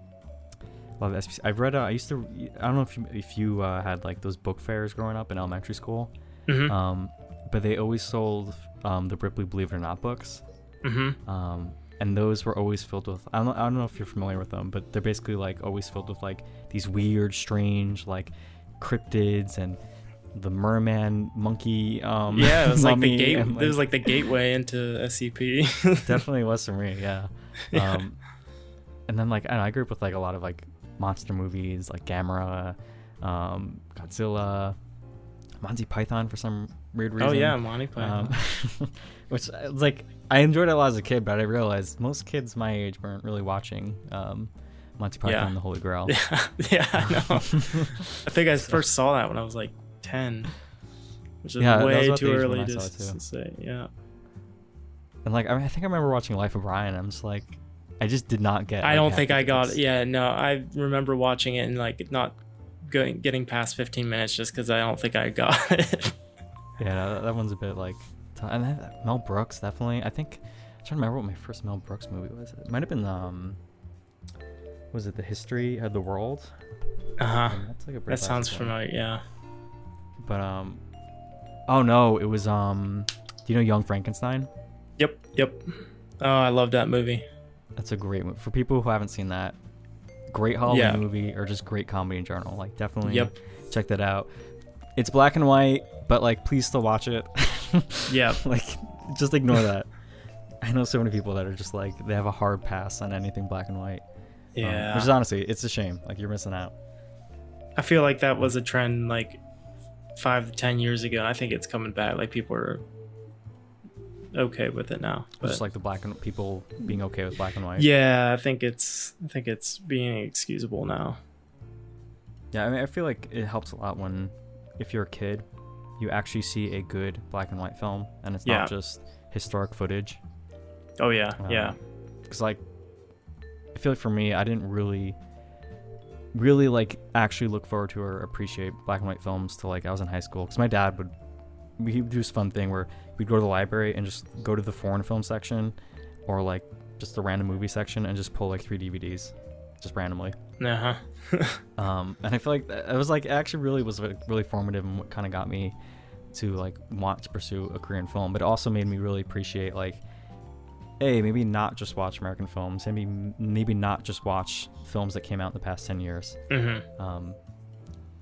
love SCP. I've read. Uh, I used to. I don't know if you if you uh, had like those book fairs growing up in elementary school. hmm Um, but they always sold um, the Ripley Believe It or Not books. hmm um, and those were always filled with I don't, I don't know if you're familiar with them but they're basically like always filled with like these weird strange like cryptids and the merman monkey um Yeah, it was like the gate. and, It was like the gateway into SCP. definitely was for me yeah Yeah. um and then like I, know, I grew up with like a lot of like monster movies like Gamera um Godzilla Monty Python for some weird reason oh yeah, Monty Python. um, which uh, like I enjoyed it a lot as a kid, but I realized most kids my age weren't really watching um, Monty Python Yeah. and the Holy Grail. yeah, yeah, I know. I think I first saw that when I was like ten, which is Yeah, way too the age when early to, too. say. Yeah, and like I, I think I remember watching Life of Brian. I'm just like, I just did not get. I don't think I got it. Yeah, no, I remember watching it and like not going getting past fifteen minutes just because I don't think I got it. Yeah, that, that one's a bit like. And then Mel Brooks definitely. I think I'm trying to remember what my first Mel Brooks movie was. It might have been um. Was it the history of the world? Uh huh. Um, that's like a That sounds one. familiar. Yeah. But um, oh no, it was um. Do you know Young Frankenstein? Yep. Yep. Oh, I love that movie. That's a great movie for people who haven't seen that. Great Halloween Yeah. movie or just great comedy in general. Like definitely Yep. check that out. It's black and white, but like please still watch it. Yeah. like just ignore that. I know so many people that are just like they have a hard pass on anything black and white. Um, Yeah. which is honestly, it's a shame. Like you're missing out. I feel like that was a trend like five to ten years ago. and I think it's coming back. Like people are okay with it now. But just like the black and people being okay with black and white. yeah, I think it's I think it's being excusable now. Yeah, I mean, I feel like it helps a lot when, if you're a kid, you actually see a good black and white film, and it's Yeah. not just historic footage. Oh yeah, uh, yeah. Because like, I feel like for me, I didn't really, really like actually look forward to or appreciate black and white films till like I was in high school. Because my dad would, we would do this fun thing where we'd go to the library and just go to the foreign film section, or like just the random movie section and just pull like three DVDs, just randomly. Uh huh. um, and I feel like that, it was like it actually really was like, really formative and what kind of got me to like want to pursue a career in film. But it also made me really appreciate like, hey, maybe not just watch American films, maybe maybe not just watch films that came out in the past ten years. mm-hmm. Um,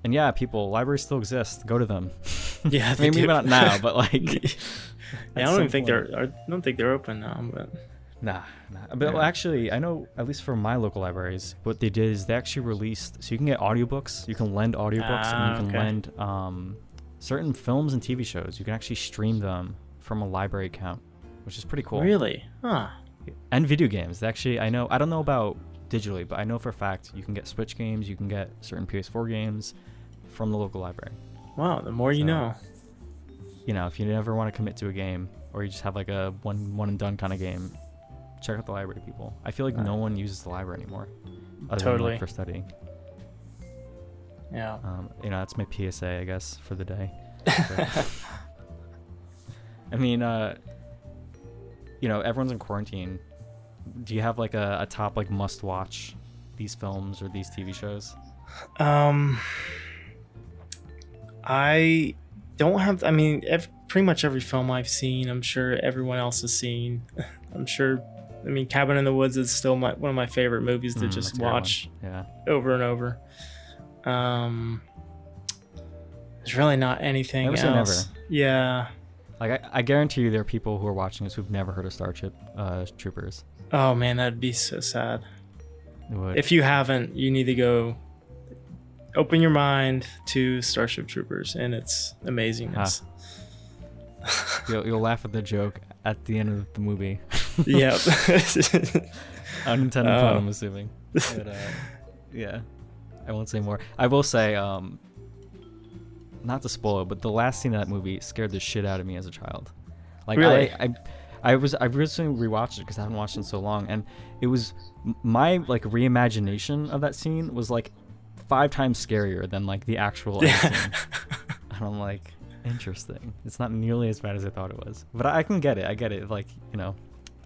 and yeah, people, libraries still exist. Go to them. Yeah, maybe do. not now, but like, Yeah, I don't even think point. they're. I don't think they're open now. But Nah, nah. But Yeah. actually, I know at least for my local libraries, what they did is they actually released so you can get audiobooks, you can lend audiobooks, and Ah, you can okay. lend um, certain films and TV shows. You can actually stream them from a library account, which is pretty cool. Really? Huh. And video games. Actually, I know. I don't know about digitally, but I know for a fact you can get Switch games, you can get certain PS4 games from the local library. Wow. The more you know. You know, if you never want to commit to a game, or you just have like a one one and done kind of game, check out the library, people. I feel like no one uses the library anymore. Other Than, Totally. like, for studying. Yeah. Um, you know, that's my PSA, I guess, for the day. But- I mean, uh, you know, everyone's in quarantine. Do you have like a, a top like must watch these films or these TV shows? Um, I don't have. I mean, pretty much every film I've seen, I'm sure everyone else has seen. I'm sure. I mean, Cabin in the Woods is still my one of my favorite movies to Mm, just that's a good one. watch Yeah. over and over. Um, there's really not anything Never else. Yeah. Like I, I guarantee you, there are people who are watching this who've never heard of Starship uh, Troopers. Oh man, that'd be so sad. If you haven't, you need to go open your mind to Starship Troopers and its amazingness. you'll, you'll laugh at the joke at the end of the movie. yep. Unintended Oh. pun, I'm assuming. But, uh, yeah, I won't say more. I will say, um, not to spoil it, but the last scene of that movie scared the shit out of me as a child. Like Really? I, I, I was I recently rewatched it because I haven't watched it in so long, and it was my like reimagination of that scene was like five times scarier than like the actual yeah. scene. And I'm like, interesting. It's not nearly as bad as I thought it was. But I, I can get it. I get it. Like, you know,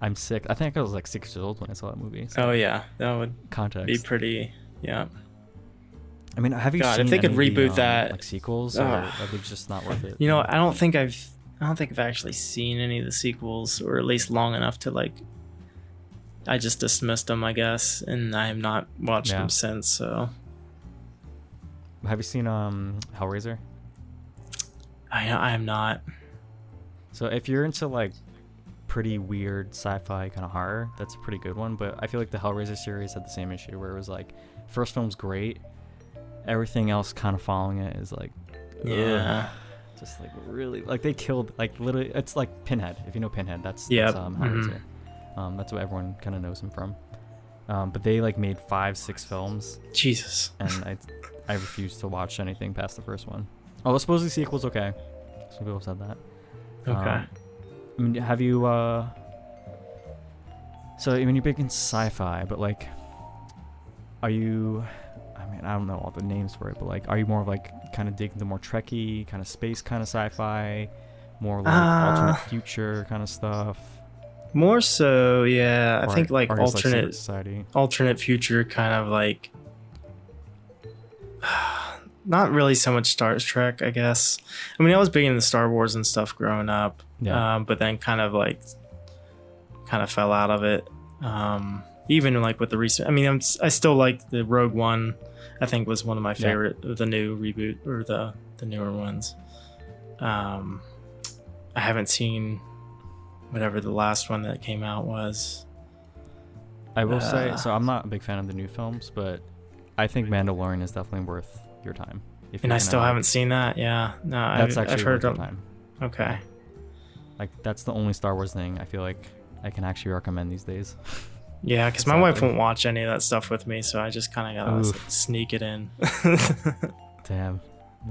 I'm sick. I think I was like six years old when I saw that movie. So oh yeah, that would context. be pretty. Yeah. I mean, have you God, seen if they could any of the, reboot um, that- like sequels, or Ugh. are they just not worth it? You know, I don't think I've I don't think I've actually seen any of the sequels, or at least long enough to like. I just dismissed them, I guess, and I have not watched Yeah. them since. So Have you seen um Hellraiser? I I am not. So if you're into like pretty weird sci-fi kind of horror, that's a pretty good one. But I feel like the Hellraiser series had the same issue where it was like first film's great, everything else kind of following it is like Yeah. ugh, just like really like they killed like literally it's like Pinhead. If you know Pinhead, that's, yeah, that's um mhm. Um, that's what everyone kind of knows him from. Um, but they like made five, six films, Jesus. and I I refuse to watch anything past the first one. Although supposedly sequel's okay. Some people have said that. Okay. Um, I mean, have you? uh So I mean, you're big in sci-fi, but like, are you? I mean, I don't know all the names for it, but like, are you more of like kind of digging the more Trekky, kind of space kind of sci-fi, more like Uh, alternate future kind of stuff? More so, yeah. I think like or alternate society. alternate future kind of like not really so much Star Trek, I guess. I mean, I was big into Star Wars and stuff growing up, Yeah. um, but then kind of like kind of fell out of it. Um, even like with the recent, I mean, I'm, I still like the Rogue One. I think was one of my favorite of the new reboot or the the newer ones. Um, I haven't seen whatever the last one that came out was. I will say, uh, so I'm not a big fan of the new films, but I think Mandalorian is definitely worth your time. If And I still haven't seen that. Yeah, no, That's I've, actually I've heard worth of. time. Okay, Like that's the only Star Wars thing I feel like I can actually recommend these days. yeah, because my wife won't watch any of that stuff with me, so I just kind of gotta Oof. sneak it in, Damn.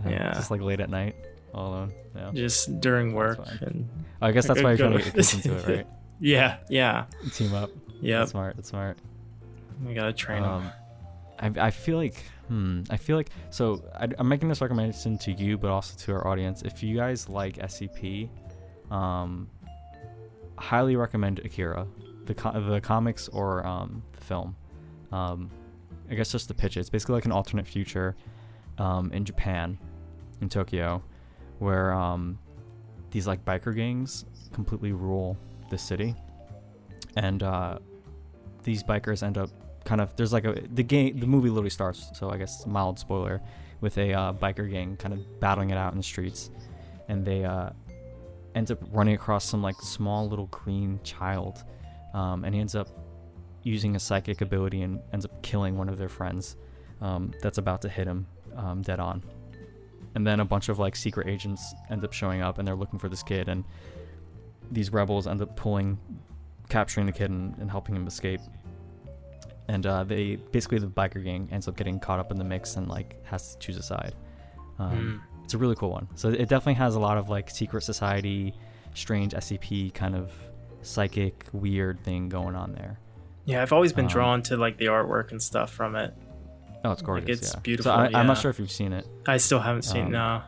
Yeah. Just like late at night, all alone. Yeah. just during work. And I guess that's why you're trying to to- get kids into it, right? yeah, yeah, Team up. Yeah. Smart. That's smart. We gotta train them. Um, I, I feel like, hmm, I feel like, so I, I'm making this recommendation to you, but also to our audience. If you guys like SCP, um, highly recommend Akira, the co- the comics or um, the film. Um, I guess just the pitch. It's basically like an alternate future um, in Japan, in Tokyo, where um, these like biker gangs completely rule the city, and uh, these bikers end up kind of there's like a the game the movie literally starts so I guess mild spoiler with a uh, biker gang kind of battling it out in the streets, and they uh, ends up running across some like small little green child um, and he ends up using a psychic ability and ends up killing one of their friends um, that's about to hit him um, dead on. And then a bunch of like secret agents end up showing up and they're looking for this kid, and these rebels end up pulling, capturing the kid and, and helping him escape. And uh, they basically the biker gang ends up getting caught up in the mix and like has to choose a side. Um, Mm. It's a really cool one. So it definitely has a lot of like secret society, strange SCP kind of psychic weird thing going on there. Yeah, I've always been Um, drawn to like the artwork and stuff from it. Oh, it's gorgeous. it's yeah. beautiful, So I, I'm yeah. not sure if you've seen it. I still haven't seen Um, no.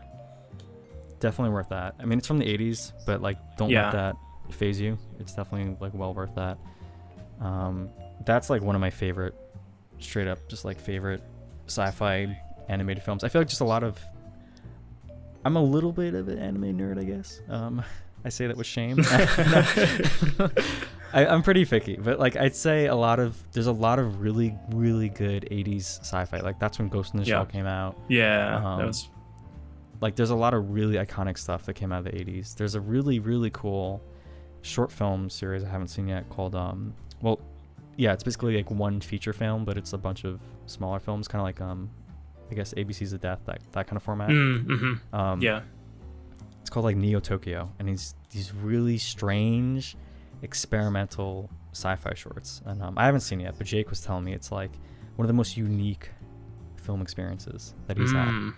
Definitely worth that. I mean, it's from the 80s, but like, don't Yeah. let that phase you. It's definitely like well worth that. Um, that's like one of my favorite, straight up, just like favorite sci-fi animated films. I feel like just a lot of. I'm a little bit of an anime nerd, I guess. Um, I say that with shame. I, I'm pretty picky, but like I'd say a lot of there's a lot of really really good 80s sci-fi. Like that's when Ghost in the Yeah. Shell came out. Yeah, Um, that was like there's a lot of really iconic stuff that came out of the 80s there's a really really cool short film series i haven't seen yet called um well yeah it's basically like one feature film but it's a bunch of smaller films kind of like um i guess abc's of death that, that kind of format mm, hmm um yeah. It's called like neo tokyo and these these really strange experimental sci-fi shorts and um, i haven't seen it yet but jake was telling me it's like one of the most unique film experiences that he's had Mm.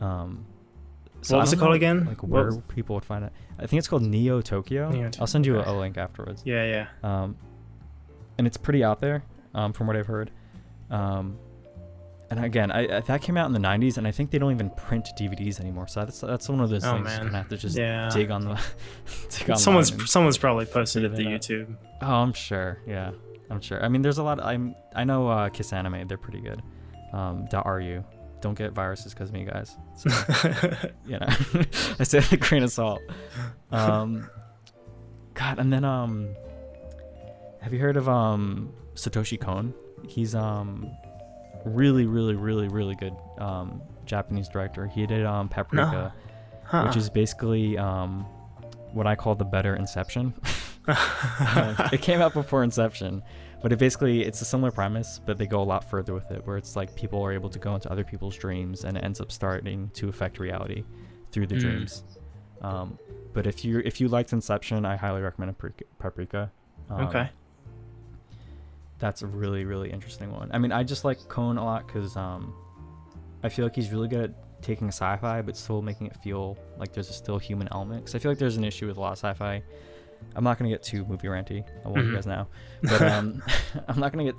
um, What I was it called know, again? Like where was- people would find it. I think it's called Neo Tokyo. Neo I'll send you a, a link afterwards. Yeah, yeah. Um, and it's pretty out there, um, from what I've heard. Um, and again, I, I, that came out in the '90s, and I think they don't even print DVDs anymore. So that's that's one of those Oh, things man. you're gonna have to just Yeah. dig on the. dig Someone's someone's probably posted it to. YouTube. Oh, I'm sure. Yeah, I'm sure. I mean, there's a lot. I'm. I know uh, Kiss Anime. They're pretty good. Um, .ru. Don't get viruses because of me, guys. So, you know, I say a grain of salt. Um, God, and then um, have you heard of um Satoshi Kon? He's um really, really, really, really good um Japanese director. He did um Paprika, Huh. which is basically um what I call the better Inception. Um, it came out before Inception, but it basically it's a similar premise, but they go a lot further with it, where it's like people are able to go into other people's dreams, and it ends up starting to affect reality through the Mm. dreams. Um, but if you if you liked Inception, I highly recommend Paprika. Paprika. Um, okay. That's a really really interesting one. I mean, I just like Kon a lot because um, I feel like he's really good at taking sci-fi but still making it feel like there's a still human element. Because I feel like there's an issue with a lot of sci-fi. I'm not gonna get too movie ranty. I won't you Mhm. guys now, but um, I'm not gonna get.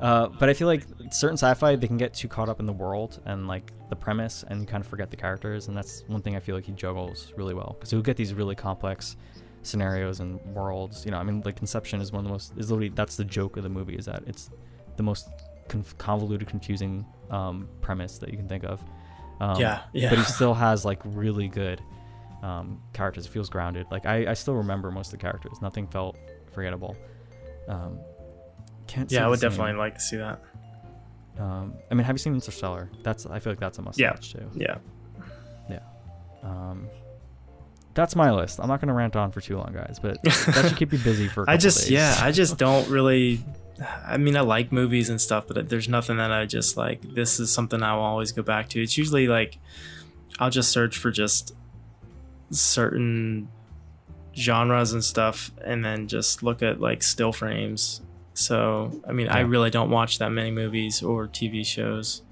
Uh, but I feel like certain sci-fi they can get too caught up in the world and like the premise, and you kind of forget the characters. And that's one thing I feel like he juggles really well because he'll get these really complex scenarios and worlds. You know, I mean, like Inception is one of the most is literally that's the joke of the movie is that it's the most conv- convoluted, confusing um, premise that you can think of. Um, yeah, yeah. But he still has like really good um, characters. It feels grounded. Like I, I still remember most of the characters. Nothing felt forgettable. Um, can't. yeah, I would same. definitely like to see that. Um, I mean, have you seen Interstellar? That's I feel like that's a must Yeah. watch too. Yeah. Yeah. Um, that's my list. I'm not gonna rant on for too long, guys, but that should keep you busy for. I I just yeah, I just don't really I mean I like movies and stuff, but there's nothing that I just like this is something I will always go back to. It's usually like I'll just search for just certain genres and stuff and then just look at like still frames. So, I mean, I really don't watch that many movies or TV shows.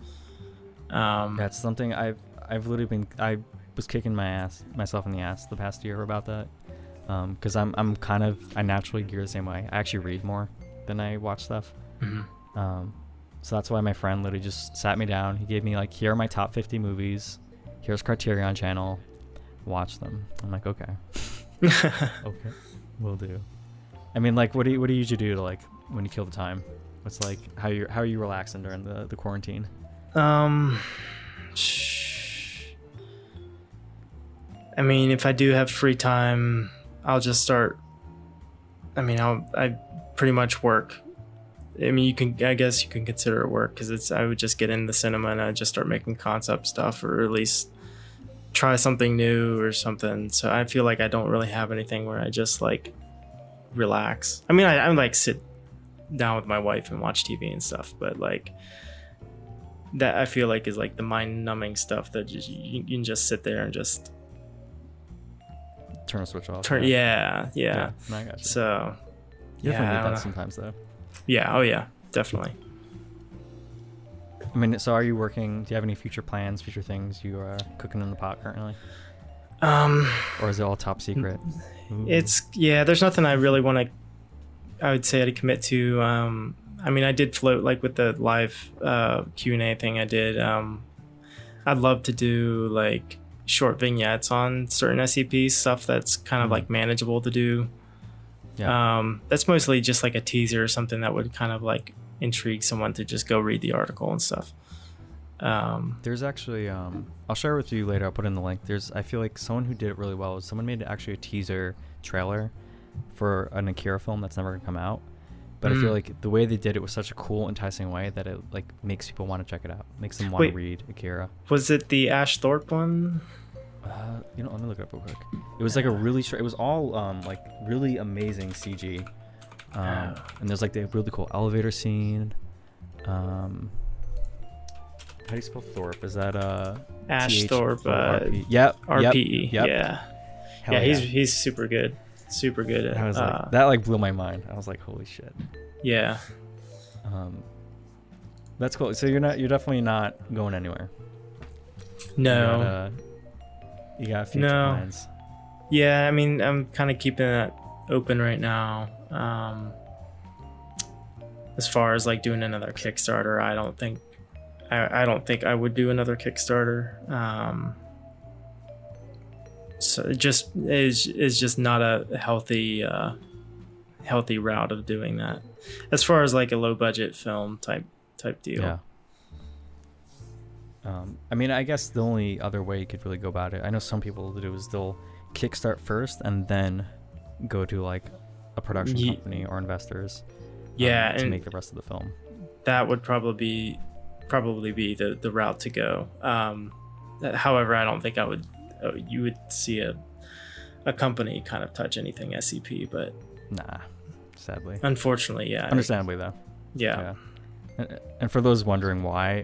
Um That's something I've I've literally been I was kicking my ass myself in the ass the past year about that. Um, because I'm I'm kind of I naturally gear the same way. I actually read more than I watch stuff. mhm. Um, so that's why my friend literally just sat me down. He gave me like, here are my top 50 movies. Here's Criterion Channel. Watch them. I'm like, okay, okay, we'll do. I mean, like, what do you what do you usually do to like when you kill the time? What's like how you how are you relaxing during the the quarantine? Um, I mean, if I do have free time, I'll just start. I mean, I'll I pretty much work. I mean, you can I guess you can consider it work because it's I would just get in the cinema and I just start making concept stuff or at least try something new or something. So I feel like I don't really have anything where I just like relax. I mean, I, I like sit down with my wife and watch TV and stuff, but like that I feel like is like the mind numbing stuff that you, you can just sit there and just Turn a switch off. turn. Yeah, yeah. No, I got you. So you yeah, definitely need that sometimes, though. yeah, oh yeah, definitely. I mean, so are you working? Do you have any future plans, future things you are cooking in the pot currently, Um, or is it all top secret? Ooh. it's yeah. There's nothing I really want to. I would say to commit to. Um, I mean, I did float like with the live uh, Q and A thing. I did. Um, I'd love to do like short vignettes on certain SCPs, stuff that's kind of Mhm. like manageable to do. yeah. Um, that's mostly just like a teaser or something that would kind of like intrigue someone to just go read the article and stuff. Um, There's actually, um, I'll share with you later. I'll put in the link. There's, I feel like someone who did it really well was someone made actually a teaser trailer for an Akira film that's never gonna come out. But I feel Mm. like the way they did it was such a cool, enticing way that it like makes people want to check it out, makes them want to read Akira. was it the Ash Thorpe one? Uh, you know, let me look it up real quick. It was like a really, str- it was all um like really amazing CG. Um, and there's like the really cool elevator scene. Um, how do you spell Thorpe? Is that uh? Ash TH Thorpe, uh, Yep. RPE. Yep. Yeah. Hell yeah, he's he's super good. Super good at I was uh, like, that like blew my mind. I was like, holy shit. yeah. Um, that's cool. So you're not, you're definitely not going anywhere. No. You got, uh, you got future No. plans. Yeah, I mean, I'm kind of keeping that open right now. Um, as far as like doing another Kickstarter, I don't think, I, I don't think I would do another Kickstarter. Um, so it just is is just not a healthy, uh, healthy route of doing that. As far as like a low budget film type type deal. Yeah. Um, I mean, I guess the only other way you could really go about it, I know some people do is they'll kickstart first and then go to like a production Ye- company or investors. um, Yeah, to and make the rest of the film. that would probably be probably be the the route to go. Um, however, I don't think I would. Uh, you would see a a company kind of touch anything SCP, but Nah, sadly. unfortunately, yeah, Understandably though. yeah, And, and for those wondering why,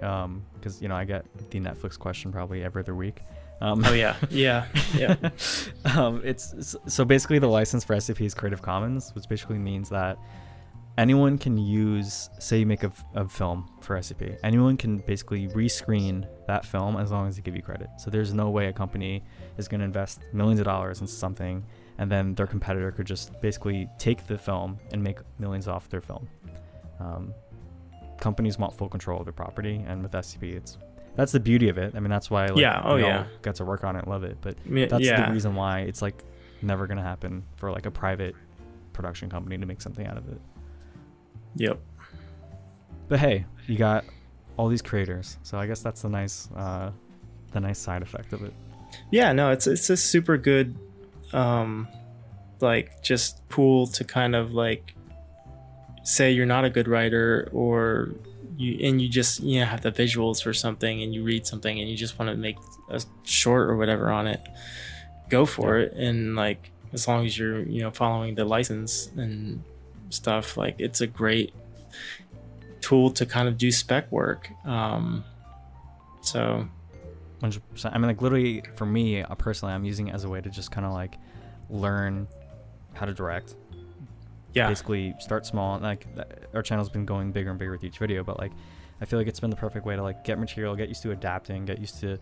because you know I get the Netflix question probably every other week. Um, Oh yeah, yeah, yeah. um, it's so basically the license for SCP is Creative Commons, which basically means that anyone can use, say, you make a film for SCP. Anyone can basically rescreen that film as long as they give you credit. So there's no way a company is going to invest millions of dollars into something and then their competitor could just basically take the film and make millions off their film. Um, companies want full control of their property, and with SCP, it's that's the beauty of it. I mean, that's why like, Yeah, oh, yeah. got to work on it, love it. But that's yeah. the reason why it's like never gonna happen for like a private production company to make something out of it. Yep. But hey, you got all these creators, so I guess that's the nice, uh, the nice side effect of it. Yeah, no, it's it's a super good, um, like just pool to kind of like say you're not a good writer or you and you just you know have the visuals for something and you read something and you just want to make a short or whatever on it. Go for Yeah. it and like as long as you're you know following the license and stuff, like it's a great tool to kind of do spec work. Um, so Hundred percent. I mean, like literally for me uh, personally, I'm using it as a way to just kind of like learn how to direct. yeah, Basically, start small. Like our channel's been going bigger and bigger with each video, but like I feel like it's been the perfect way to like get material, get used to adapting, get used to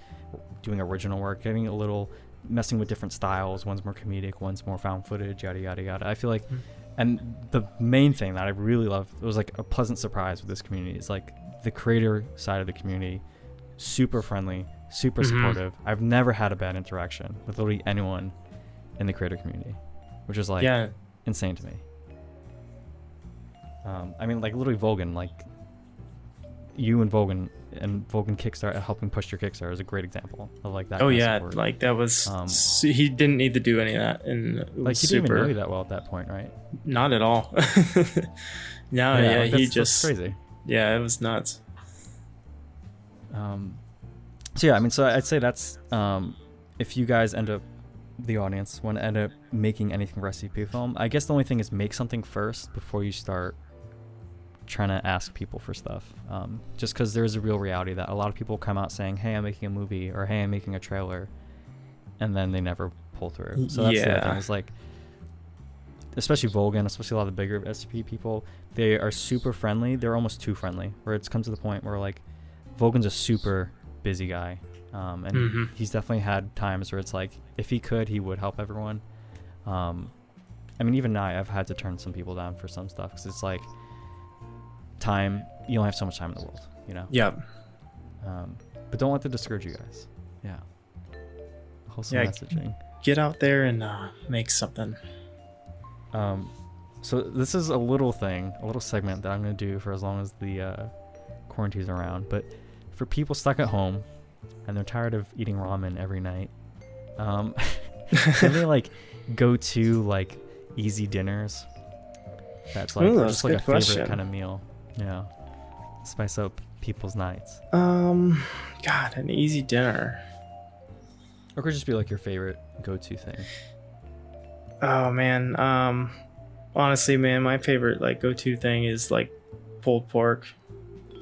doing original work, getting a little messing with different styles. One's more comedic, one's more found footage, yada yada yada. I feel like, Mhm. And the main thing that I really love it was like a pleasant surprise with this community is like the creator side of the community, super friendly, super Mhm. supportive. I've never had a bad interaction with literally anyone in the creator community, which is like yeah, insane to me. Um, I mean, like literally Volgun, like you and Volgun and Volgun Kickstarter helping push your Kickstarter is a great example of like that. oh yeah, like that was Um, s- he didn't need to do any of that, and it like was he didn't super. even know you that well at that point, right? Not at all. no, Oh, yeah, like, he just crazy. yeah, it was nuts. Um, so yeah, I mean, so I'd say that's um, if you guys end up the audience want to end up making anything for SCP film, I guess the only thing is make something first before you start trying to ask people for stuff. Um, just because there's a real reality that a lot of people come out saying, "Hey, I'm making a movie," or "Hey, I'm making a trailer," and then they never pull through. So that's the other thing. Is like, especially Volgun, especially a lot of the bigger SCP people, they are super friendly. They're almost too friendly. Where it's come to the point where like, Volgun's a super busy guy, um, and Mhm. he's definitely had times where it's like, if he could, he would help everyone. Um, I mean, even now, I've had to turn some people down for some stuff because it's like, time. You only have so much time in the world, you know. Yeah. Um, but don't let that discourage you guys. Yeah. Wholesome Yeah. messaging. Get out there and uh, make something. Um, so this is a little thing, a little segment that I'm gonna do for as long as the uh, quarantine's around. But for people stuck at home and they're tired of eating ramen every night, um, can they like go to like easy dinners? That's like Ooh, that's just like a good favorite kind of meal. Yeah, spice up people's nights. Um, God, an easy dinner. Or could just be like your favorite go-to thing. Oh man. Um, honestly, man, my favorite like go-to thing is like pulled pork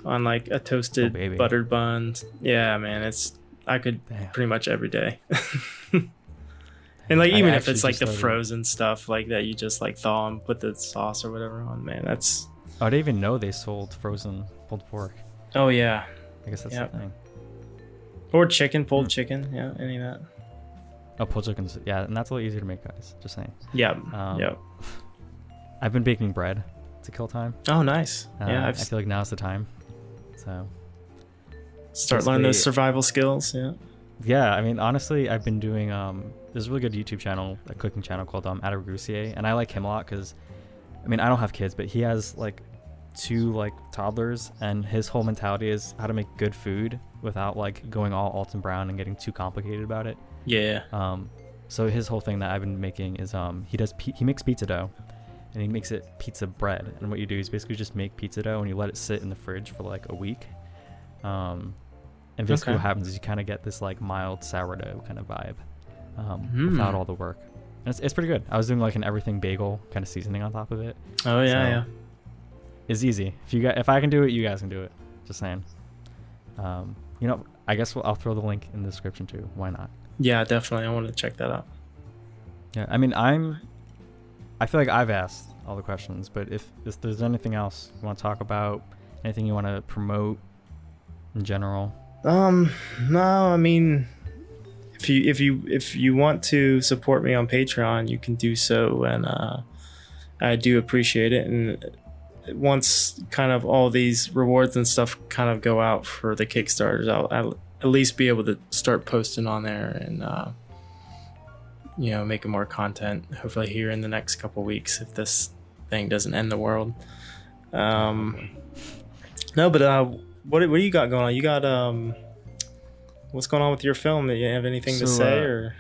on like a toasted Oh, buttered bun. Yeah, man, it's I could Damn. pretty much every day. and like even if it's like the frozen stuff like that you just like thaw and put the sauce or whatever on, man, that's Oh, I didn't even know they sold frozen pulled pork. oh yeah. I guess that's Yep. the thing. Or chicken, pulled Hmm. chicken, yeah, any of that. Oh, pulled chicken. Yeah, and that's a little easier to make, guys. Just saying. Yep. Um, yep. I've been baking bread to kill time. Oh, nice. Uh, yeah, I I've feel like now's the time. So start learning those survival skills. Yeah. yeah, I mean, honestly, I've been doing um, there's a really good YouTube channel, a cooking channel called um, Adam Ragusea, and I like him a lot because, I mean, I don't have kids, but he has like two like toddlers, and his whole mentality is how to make good food without like going all Alton Brown and getting too complicated about it. Yeah. Um, so his whole thing that I've been making is um, he does he makes pizza dough, and he makes it pizza bread. And what you do is basically just make pizza dough and you let it sit in the fridge for like a week. Um, and basically Okay. what happens is you kind of get this like mild sourdough kind of vibe, um, Mm. without all the work. And it's, it's pretty good. I was doing like an everything bagel kind of seasoning on top of it. Oh yeah, So- yeah. It's easy. If you got if I can do it, you guys can do it. Just saying. Um, you know, I guess we'll, I'll throw the link in the description too. Why not? Yeah, definitely. I want to check that out. Yeah, I mean, I'm. I feel like I've asked all the questions, but if, if there's anything else you want to talk about, anything you want to promote in general, Um, no, I mean, if you if you if you want to support me on Patreon, you can do so, and uh, I do appreciate it. And once kind of all these rewards and stuff kind of go out for the Kickstarters, I'll, I'll at least be able to start posting on there and uh, you know making more content. Hopefully here in the next couple weeks, if this thing doesn't end the world. Um, no, but uh, what what do you got going on? You got um, what's going on with your film? Do you have anything to say uh, or?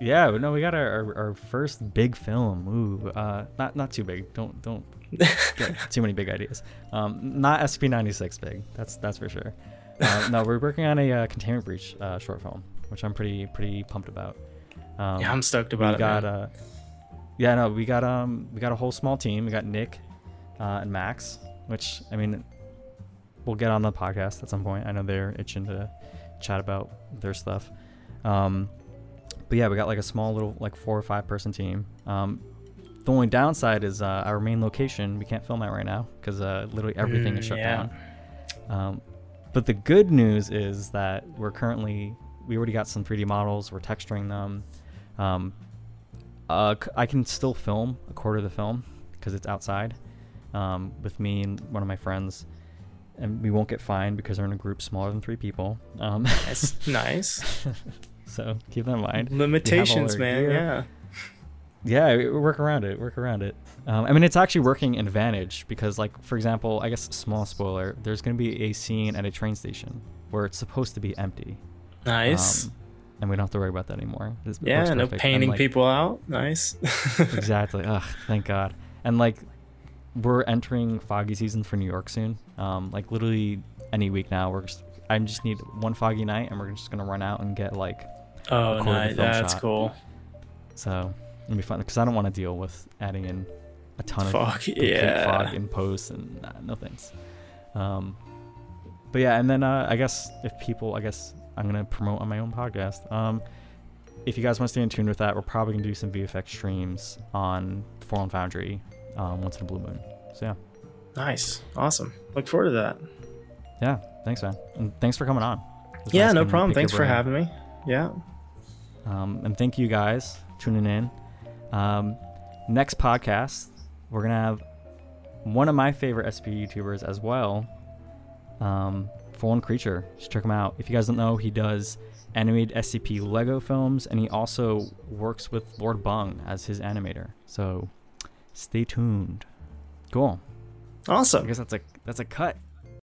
yeah, no, we got our, our, our first big film. Ooh, uh, not not too big. Don't don't get too many big ideas. Um, not SCP-96 big. That's that's for sure. Uh, no, we're working on a uh, containment breach uh, short film, which I'm pretty pretty pumped about. Um, yeah, I'm stoked about we it. got man. uh yeah no we got um we got a whole small team we got nick uh, and max which i mean we'll get on the podcast at some point i know they're itching to chat about their stuff um but yeah we got like a small little like four or five person team um the only downside is uh, our main location we can't film at right now because uh, literally everything is Mm, shut yeah. down um, but the good news is that we're currently we already got some 3D models. We're texturing them. Um, uh, I can still film a quarter of the film because it's outside um, with me and one of my friends, and we won't get fined because we're in a group smaller than three people. Um, Nice, nice. so keep that in mind. Limitations, man. gear. Yeah. Yeah, work around it. Work around it. Um, I mean, it's actually working in Advantage because, like, for example, I guess small spoiler. There's going to be a scene at a train station where it's supposed to be empty. Nice. Um, and we don't have to worry about that anymore. This yeah, no painting like, people out. Nice. exactly. Ugh, thank God. And like, we're entering foggy season for New York soon. Um, like literally any week now. We're just, I just need one foggy night, and we're just gonna run out and get like Oh, of nice. That's shot. cool. So it'll be fun because I don't want to deal with adding in a ton of Fuck yeah. fog in post and uh, no thanks. Um, but yeah, and then uh, I guess if people, I guess I'm gonna promote on my own podcast. Um, if you guys want to stay in tune with that, we're probably gonna do some VFX streams on Fallen Foundry um, once in a blue moon. So yeah, Nice. Awesome. Look forward to that. yeah, thanks man, and thanks for coming on. Yeah, nice no problem. Thanks for having me. Yeah. Um, and thank you guys tuning in. Um, next podcast, we're gonna have one of my favorite SCP YouTubers as well, um, Fallen Creature. Just check him out. If you guys don't know, he does animated SCP Lego films, and he also works with Lord Bung as his animator. So stay tuned. Cool. I Awesome. guess that's a that's a cut.